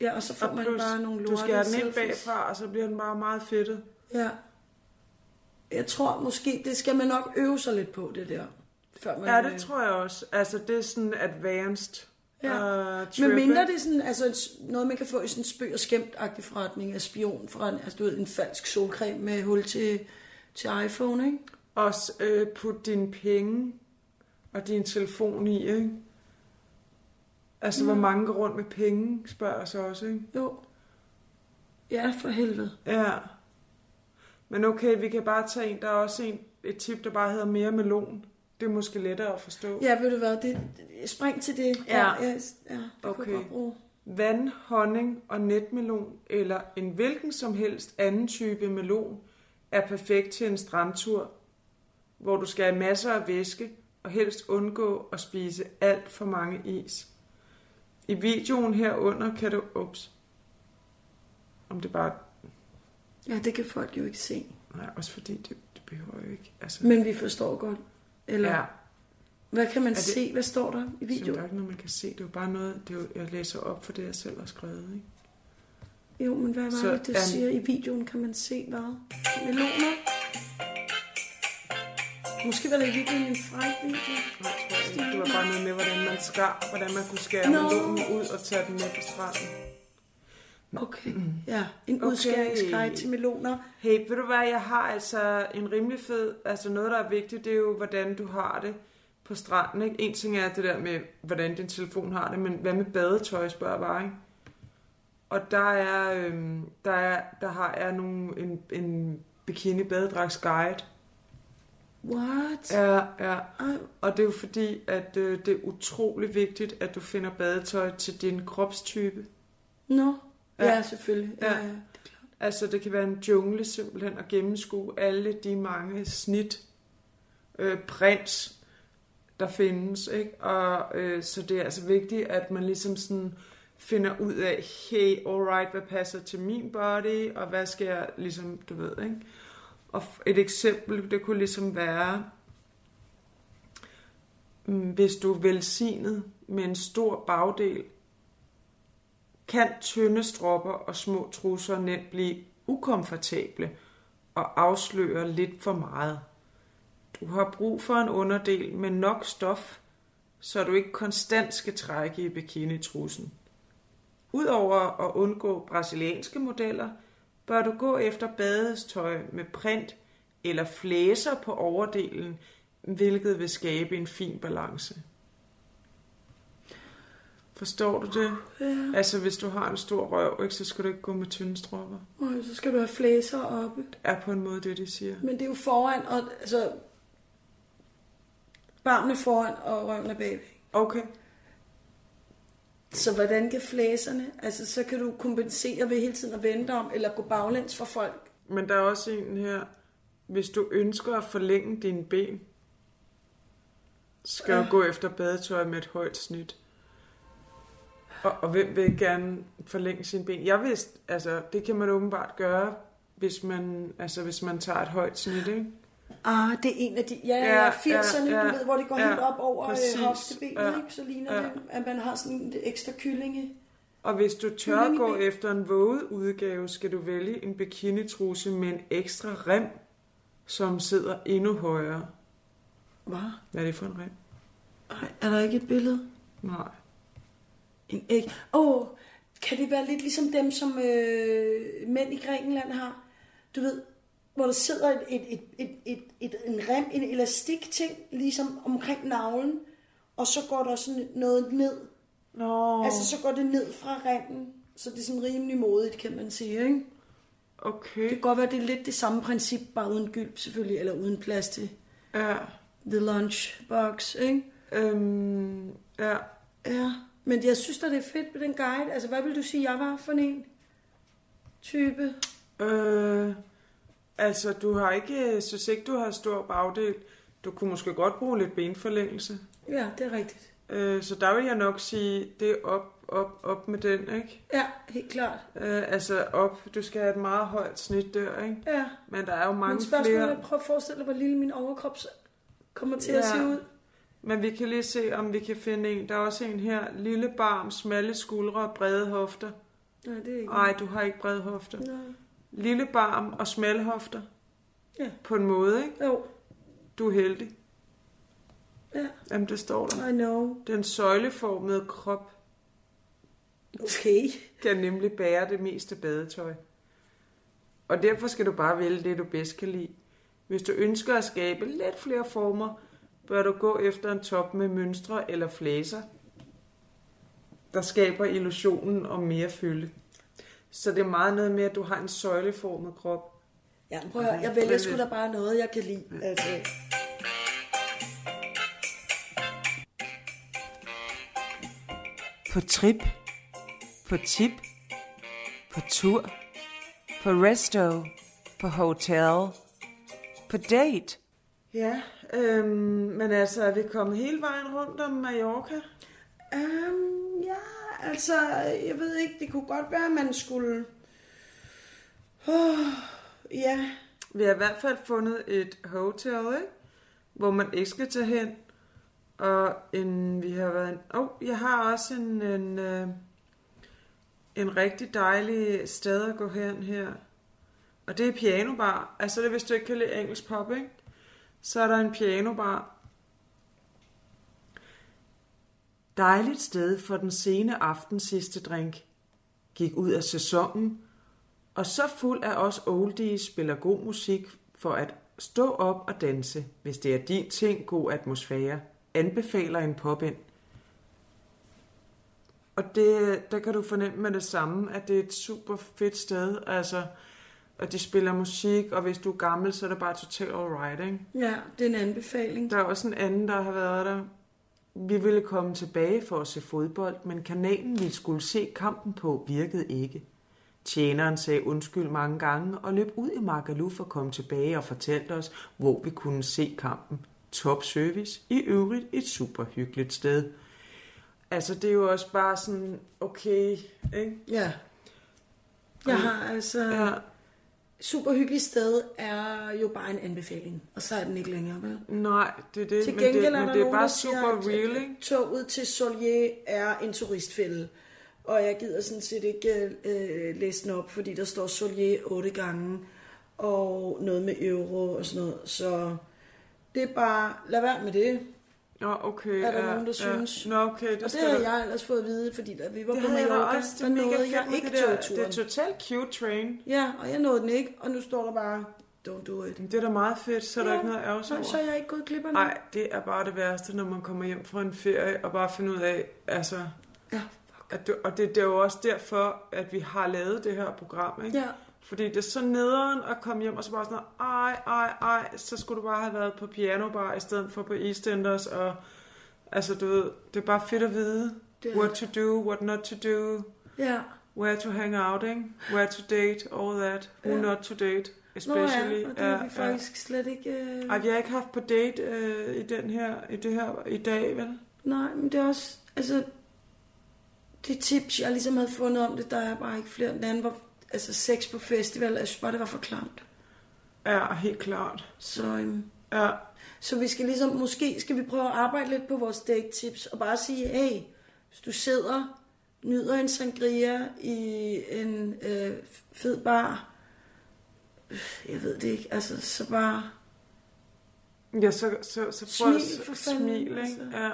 Speaker 8: Ja, og så får man bare nogle
Speaker 7: Du
Speaker 8: lorte
Speaker 7: skærer den ind bagfra, og så bliver den bare meget fedtet.
Speaker 8: Ja. Jeg tror måske, det skal man nok øve sig lidt på, det der. Før man,
Speaker 7: Ja, det
Speaker 8: øh,
Speaker 7: tror jeg også. Altså, det er sådan advanced.
Speaker 8: Ja.
Speaker 7: Uh,
Speaker 8: Men mindre det er sådan, altså noget, man kan få i sådan en spøg og skæmt-agtig forretning af spion fra en, altså du ved, en falsk solcreme med hul til, til iPhone, ikke?
Speaker 7: Også øh, putte dine penge og din telefon i, ikke? Altså,
Speaker 8: Mm.
Speaker 7: hvor mange går rundt med penge, spørger så også, ikke?
Speaker 8: Jo. Ja, for helvede.
Speaker 7: Ja. Men okay, vi kan bare tage en. Der er også en, et tip, der bare hedder mere melon. Det er måske lettere at forstå.
Speaker 8: Ja, ved du hvad, det, spring til det.
Speaker 7: Ja.
Speaker 8: ja, ja, ja det okay. kunne jeg bruge.
Speaker 7: Vand, honning og netmelon, eller en hvilken som helst anden type melon, er perfekt til en strandtur, hvor du skal have masser af væske og helst undgå at spise alt for mange is. I videoen herunder kan du... Ups. Om det bare...
Speaker 8: Ja, det kan folk jo ikke se.
Speaker 7: Nej, også fordi det, det behøver jo ikke... Altså,
Speaker 8: Men vi forstår godt. Eller,
Speaker 7: Ja.
Speaker 8: hvad kan man
Speaker 7: det-
Speaker 8: se? Hvad står der i videoen?
Speaker 7: er ikke noget, man kan se. Det er jo bare noget, det er jo, jeg læser op for det, jeg selv har skrevet. Ikke?
Speaker 8: Jo, men hvad var
Speaker 7: Så,
Speaker 8: det, det
Speaker 7: øhm,
Speaker 8: siger? I videoen kan man se hvad? Meloner? Måske var det i virkeligheden en fræk video.
Speaker 7: Nej, tror jeg ikke. Det var bare noget med, hvordan man skar, hvordan man kunne skære
Speaker 8: Nå.
Speaker 7: melonen ud og tage den med på stranden.
Speaker 8: Okay, ja. En
Speaker 7: Okay.
Speaker 8: udskæringsguide til meloner.
Speaker 7: Hey, ved du hvad, jeg har altså en rimelig fed, altså noget, der er vigtigt, det er jo, hvordan du har det på stranden. Ikke? En ting er det der med, hvordan din telefon har det, men hvad med badetøj, spørger jeg bare, ikke? Og der er, øhm, der er, der har jeg nogle, en, en bikini badedragts guide.
Speaker 8: What?
Speaker 7: Ja, ja. Og det er jo fordi, at øh, det er utrolig vigtigt, at du finder badetøj til din kropstype.
Speaker 8: Nå,
Speaker 7: Ja.
Speaker 8: Ja, selvfølgelig. Ja.
Speaker 7: Ja.
Speaker 8: ja.
Speaker 7: Altså, det kan være en jungle simpelthen at gennemskue alle de mange snit, øh, prints, der findes, ikke? Og øh, så det er altså vigtigt, at man ligesom sådan finder ud af, hey, alright, hvad passer til min body, og hvad skal jeg ligesom, du ved, ikke? Og et eksempel, det kunne ligesom være, mm, hvis du er velsignet med en stor bagdel, kan tynde stropper og små trusser nemt blive ukomfortable og afsløre lidt for meget. Du har brug for en underdel med nok stof, så du ikke konstant skal trække i bikinitrussen. Udover at undgå brasilianske modeller, bør du gå efter badestøj med print eller flæser på overdelen, hvilket vil skabe en fin balance. Forstår du det?
Speaker 8: Ja.
Speaker 7: Altså, hvis du har en stor røv, ikke, så skal du ikke gå med tynde stropper.
Speaker 8: Og så skal du have flæser oppe.
Speaker 7: Det er på en måde det, de siger.
Speaker 8: Men det er jo foran, og altså... Barmen er foran, og røven er bagved.
Speaker 7: Okay.
Speaker 8: Så hvordan kan flæserne? Altså, så kan du kompensere ved hele tiden at vente om, eller gå baglæns for folk.
Speaker 7: Men der er også en her. Hvis du ønsker at forlænge dine ben, skal
Speaker 8: Ja.
Speaker 7: du gå efter badetøj med et højt snit. Og, og hvem vil gerne forlænge sine ben? Jeg vidste, altså, det kan man åbenbart gøre, hvis man, altså, hvis man tager et højt snit, ikke?
Speaker 8: Ah, det er en af de... Ja,
Speaker 7: Ja,
Speaker 8: ja, 80'erne,
Speaker 7: ja,
Speaker 8: du
Speaker 7: ja,
Speaker 8: ved, hvor det går
Speaker 7: ja,
Speaker 8: helt op over
Speaker 7: præcis,
Speaker 8: øh, hoftebenet,
Speaker 7: ja,
Speaker 8: ikke? Så ligner
Speaker 7: ja.
Speaker 8: det, at man har sådan en ekstra kyllinge.
Speaker 7: Og hvis du tør gå
Speaker 8: ben.
Speaker 7: efter en våget udgave, skal du vælge en bikinitruse med en ekstra rem, som sidder endnu højere.
Speaker 8: Hvad?
Speaker 7: Hvad er det for en rem?
Speaker 8: Ej, er der ikke et billede?
Speaker 7: Nej.
Speaker 8: En æg. Åh, oh, kan det være lidt ligesom dem, som øh, mænd i Grækenland har? Du ved, hvor der sidder et, et, et, et, et, et, en rem, en elastik ting, ligesom omkring navlen, og så går der sådan noget ned.
Speaker 7: Nå,
Speaker 8: Altså, så går det ned fra remmen, så det er sådan rimelig modigt, kan man sige, ikke?
Speaker 7: okay.
Speaker 8: Det kan godt være, det er lidt det samme princip, bare uden gylp selvfølgelig, eller uden plads til
Speaker 7: Ja.
Speaker 8: the lunchbox, ikke?
Speaker 7: Øhm, ja.
Speaker 8: Ja, men jeg synes da, det er fedt med den guide. Altså, hvad vil du sige, jeg var for en type?
Speaker 7: Øh, altså, du har ikke, jeg synes ikke, du har stor bagdel. Du kunne måske godt bruge lidt benforlængelse.
Speaker 8: Ja, det er rigtigt.
Speaker 7: Øh, så der vil jeg nok sige, det er op, op, op med den, ikke?
Speaker 8: Ja, helt klart.
Speaker 7: Øh, altså op, du skal have et meget højt snit der, ikke?
Speaker 8: Ja,
Speaker 7: Men der er jo mange
Speaker 8: men spørgsmålet
Speaker 7: flere.
Speaker 8: er, prøv at forestille dig, hvor lille min overkrop kommer til
Speaker 7: Ja.
Speaker 8: at se ud.
Speaker 7: Men vi kan lige se, om vi kan finde en. Der er også en her. Lille barm, smalle skuldre og brede hofter.
Speaker 8: Nej, det er ikke
Speaker 7: Nej, du har ikke brede hofter.
Speaker 8: Nej.
Speaker 7: Lille barm og smalle hofter.
Speaker 8: Ja.
Speaker 7: På en måde, ikke?
Speaker 8: Jo,
Speaker 7: Du er heldig.
Speaker 8: ja,
Speaker 7: Jamen, det står der.
Speaker 8: I know.
Speaker 7: Den søjleformede krop
Speaker 8: Okay.
Speaker 7: kan nemlig bære det meste badetøj. Og derfor skal du bare vælge det, du bedst kan lide. Hvis du ønsker at skabe lidt flere former, bør du gå efter en top med mønstre eller flæser, der skaber illusionen om mere fylde. Så det er meget noget med, at du har en søjleformet krop.
Speaker 8: Ja, prøv at høre, jeg vælger sgu da bare noget, jeg kan lide. Altså,
Speaker 7: På trip, på tip, på tur, på resto, på hotel, på date. Ja, øhm, men altså, er vi kommet hele vejen rundt om Mallorca?
Speaker 8: um, ja, altså, jeg ved ikke, det kunne godt være, at man skulle... Oh, ja,
Speaker 7: Vi har i hvert fald fundet et hotel, ikke? hvor man ikke skal tage hen. Og en, vi har været... Åh, oh, jeg har også en, en, øh, en rigtig dejlig sted at gå hen her. Og det er pianobar. Altså det er, hvis du ikke kan lide engelsk pop, ikke? Så er der en pianobar. Dejligt sted for den sene aften sidste drink. Gik ud af sæsonen, og så fuld af os oldies spiller god musik for at stå op og danse. Hvis det er din ting, god atmosfære. Anbefaler en pop ind. Og det, der kan du fornemme med det samme, at det er et super fedt sted. Altså, og de spiller musik, og hvis du er gammel, så er det bare totalt alright, ikke?
Speaker 8: ja, det er en anbefaling.
Speaker 7: Der er også en anden, der har været der. Vi ville komme tilbage for at se fodbold, men kanalen, vi skulle se kampen på, virkede ikke. Tjeneren sagde undskyld mange gange og løb ud i Magaluf for at komme tilbage og fortalte os, hvor vi kunne se kampen. Top service, i øvrigt et super hyggeligt sted. Altså, det er jo også bare sådan, okay, ikke?
Speaker 8: Ja. Jeg har altså...
Speaker 7: Ja,
Speaker 8: super hyggeligt sted er jo bare en anbefaling, og så er den ikke længere, vel?
Speaker 7: Nej, det er det.
Speaker 8: Til
Speaker 7: men
Speaker 8: gengæld
Speaker 7: det,
Speaker 8: er
Speaker 7: men det er
Speaker 8: nogen,
Speaker 7: bare super
Speaker 8: siger,
Speaker 7: real, ikke?
Speaker 8: toget til Solier er en turistfælde. Og jeg gider sådan set ikke øh, læse den op, fordi der står Solier otte gange, og noget med euro og sådan noget. Så det er bare, lad være med det.
Speaker 7: Nå, okay.
Speaker 8: Er der
Speaker 7: ja,
Speaker 8: nogen, der
Speaker 7: ja.
Speaker 8: synes?
Speaker 7: Nå, okay, det
Speaker 8: og det
Speaker 7: du-
Speaker 8: jeg ellers fået at vide, fordi da vi var
Speaker 7: Det
Speaker 8: på Mallorca,
Speaker 7: også. Det
Speaker 8: der
Speaker 7: er mega
Speaker 8: nåede jeg ikke
Speaker 7: det der.
Speaker 8: togturen.
Speaker 7: Det er totalt cute train.
Speaker 8: Ja, og jeg nåede den ikke, og nu står der bare, don't do it.
Speaker 7: Det er da meget fedt, så er der
Speaker 8: Ja,
Speaker 7: ikke noget ærgerligt
Speaker 8: så-
Speaker 7: over.
Speaker 8: så er jeg ikke gået glip af
Speaker 7: Nej, det er bare det værste, når man kommer hjem fra en ferie og bare finder ud af, altså...
Speaker 8: Ja,
Speaker 7: at du, og det, det er jo også derfor, at vi har lavet det her program, ikke?
Speaker 8: Ja.
Speaker 7: Fordi det er så nederen at komme hjem og så bare sådan noget, ej, ej, ej, så skulle du bare have været på pianobar i stedet for på EastEnders, og altså du ved, det er bare fedt at vide,
Speaker 8: Det
Speaker 7: what to do, what not to do,
Speaker 8: Ja.
Speaker 7: where to hang out, ikke? where to date, all that, who
Speaker 8: Ja.
Speaker 7: not to date,
Speaker 8: Nå
Speaker 7: especially.
Speaker 8: ja, og det har vi faktisk slet ikke... Øh...
Speaker 7: Ej, vi har ikke haft på date øh, i den her, i det her, i dag, vel?
Speaker 8: Nej, men det er også... Altså, de tips, jeg ligesom havde fundet om det, der er bare ikke flere. Den anden var altså sex på festival. Jeg synes bare, det var for klamt.
Speaker 7: Ja, helt klart.
Speaker 8: Så, øhm,
Speaker 7: ja.
Speaker 8: så vi skal ligesom, måske skal vi prøve at arbejde lidt på vores date tips, og bare sige, hey, hvis du sidder, nyder en sangria i en øh, fed bar, jeg ved det ikke, altså så bare...
Speaker 7: Ja, så, så, så prøv
Speaker 8: Smil
Speaker 7: at
Speaker 8: for
Speaker 7: smil, ikke?
Speaker 8: altså.
Speaker 7: Ja.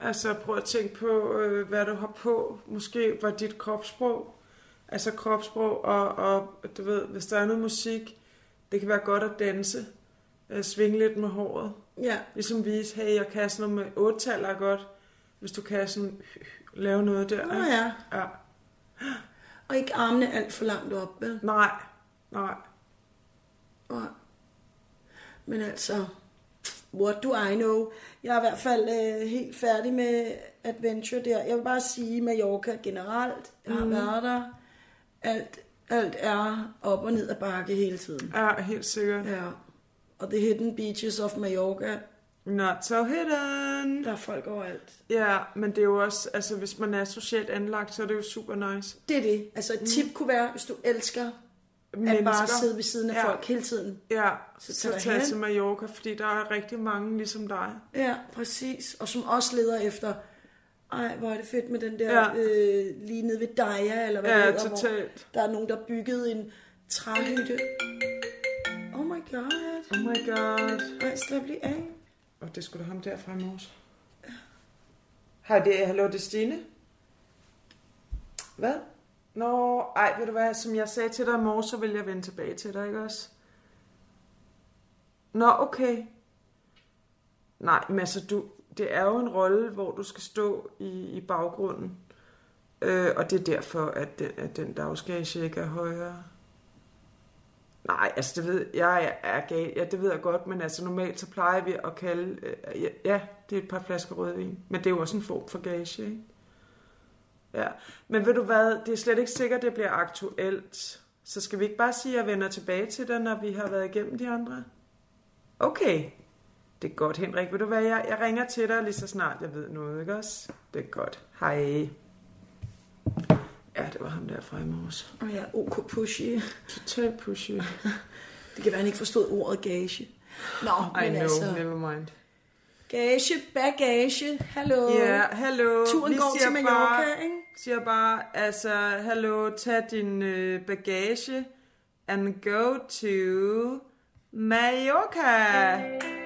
Speaker 7: Altså prøv at tænke på, øh, hvad du har på. Måske var dit kropssprog. Altså kropssprog, og, og du ved, hvis der er noget musik, det kan være godt at danse. Øh, svinge lidt med håret.
Speaker 8: Ja.
Speaker 7: Ligesom vise, hey, jeg kan sådan noget med otte er godt. Hvis du kan sådan lave noget der.
Speaker 8: Nå ja.
Speaker 7: ja.
Speaker 8: Og ikke armene alt for langt op, vel?
Speaker 7: Nej, nej.
Speaker 8: Nej. Men altså, what do I know? Jeg er i hvert fald øh, helt færdig med adventure der. Jeg vil bare sige, Mallorca generelt, jeg har
Speaker 7: Mhm.
Speaker 8: været der. Alt, alt er op og ned ad bakke hele tiden.
Speaker 7: Ja, helt sikkert.
Speaker 8: Ja. Og the hidden beaches of Mallorca.
Speaker 7: Not so hidden.
Speaker 8: Der er folk overalt.
Speaker 7: Ja, men det er jo også, altså hvis man er socialt anlagt, så er det jo super nice.
Speaker 8: Det er det. Altså et tip kunne være, hvis du elsker at
Speaker 7: Mennesker.
Speaker 8: bare sidde ved siden af
Speaker 7: Ja.
Speaker 8: folk hele tiden.
Speaker 7: Ja,
Speaker 8: Så
Speaker 7: så,
Speaker 8: tag
Speaker 7: tag til Mallorca, fordi der er rigtig mange ligesom dig.
Speaker 8: Ja, præcis. Og som også leder efter, ej, hvor er det fedt med den der,
Speaker 7: Ja.
Speaker 8: øh, lige nede ved Daja, eller hvad
Speaker 7: Ja,
Speaker 8: det hedder,
Speaker 7: totalt.
Speaker 8: der er nogen, der byggede en træhytte. Oh my god.
Speaker 7: Oh my god.
Speaker 8: Ej, slap lige af.
Speaker 7: Og det skulle da ham der fra i morges. Hej, det er, hallo, det er Stine. Hvad? Nå, ej, ved du hvad, som jeg sagde til dig i morges, så vil jeg vende tilbage til dig, ikke også? Nå, okay. Nej, men altså, du, det er jo en rolle, hvor du skal stå i, i baggrunden. Øh, og det er derfor, at den, at den dagsgage ikke er højere. Nej, altså det ved jeg er gal. Ja, det ved jeg godt, men altså normalt så plejer vi at kalde, øh, ja, ja, det er et par flasker rødvin, men det er jo også en form for gage, ikke? Ja, men ved du hvad, det er slet ikke sikkert, det bliver aktuelt. Så skal vi ikke bare sige, at jeg vender tilbage til dig, når vi har været igennem de andre? Okay, det er godt, Henrik. Ved du hvad, jeg, jeg ringer til dig lige så snart jeg ved noget, ikke også? Det er godt. Hej. Ja, det var ham der fra i morges.
Speaker 8: Og jeg er ok pushy.
Speaker 7: Totalt pushy.
Speaker 8: Det kan være, han ikke forstod ordet gage. Nå,
Speaker 7: I
Speaker 8: men
Speaker 7: know,
Speaker 8: altså...
Speaker 7: never mind.
Speaker 8: Gage, bagage, hallo.
Speaker 7: Ja, hallo.
Speaker 8: Turen
Speaker 7: Vi
Speaker 8: går til Mallorca,
Speaker 7: bare,
Speaker 8: ikke?
Speaker 7: siger bare, altså, hallo, tag din øh, bagage and go to Mallorca.
Speaker 8: Woo!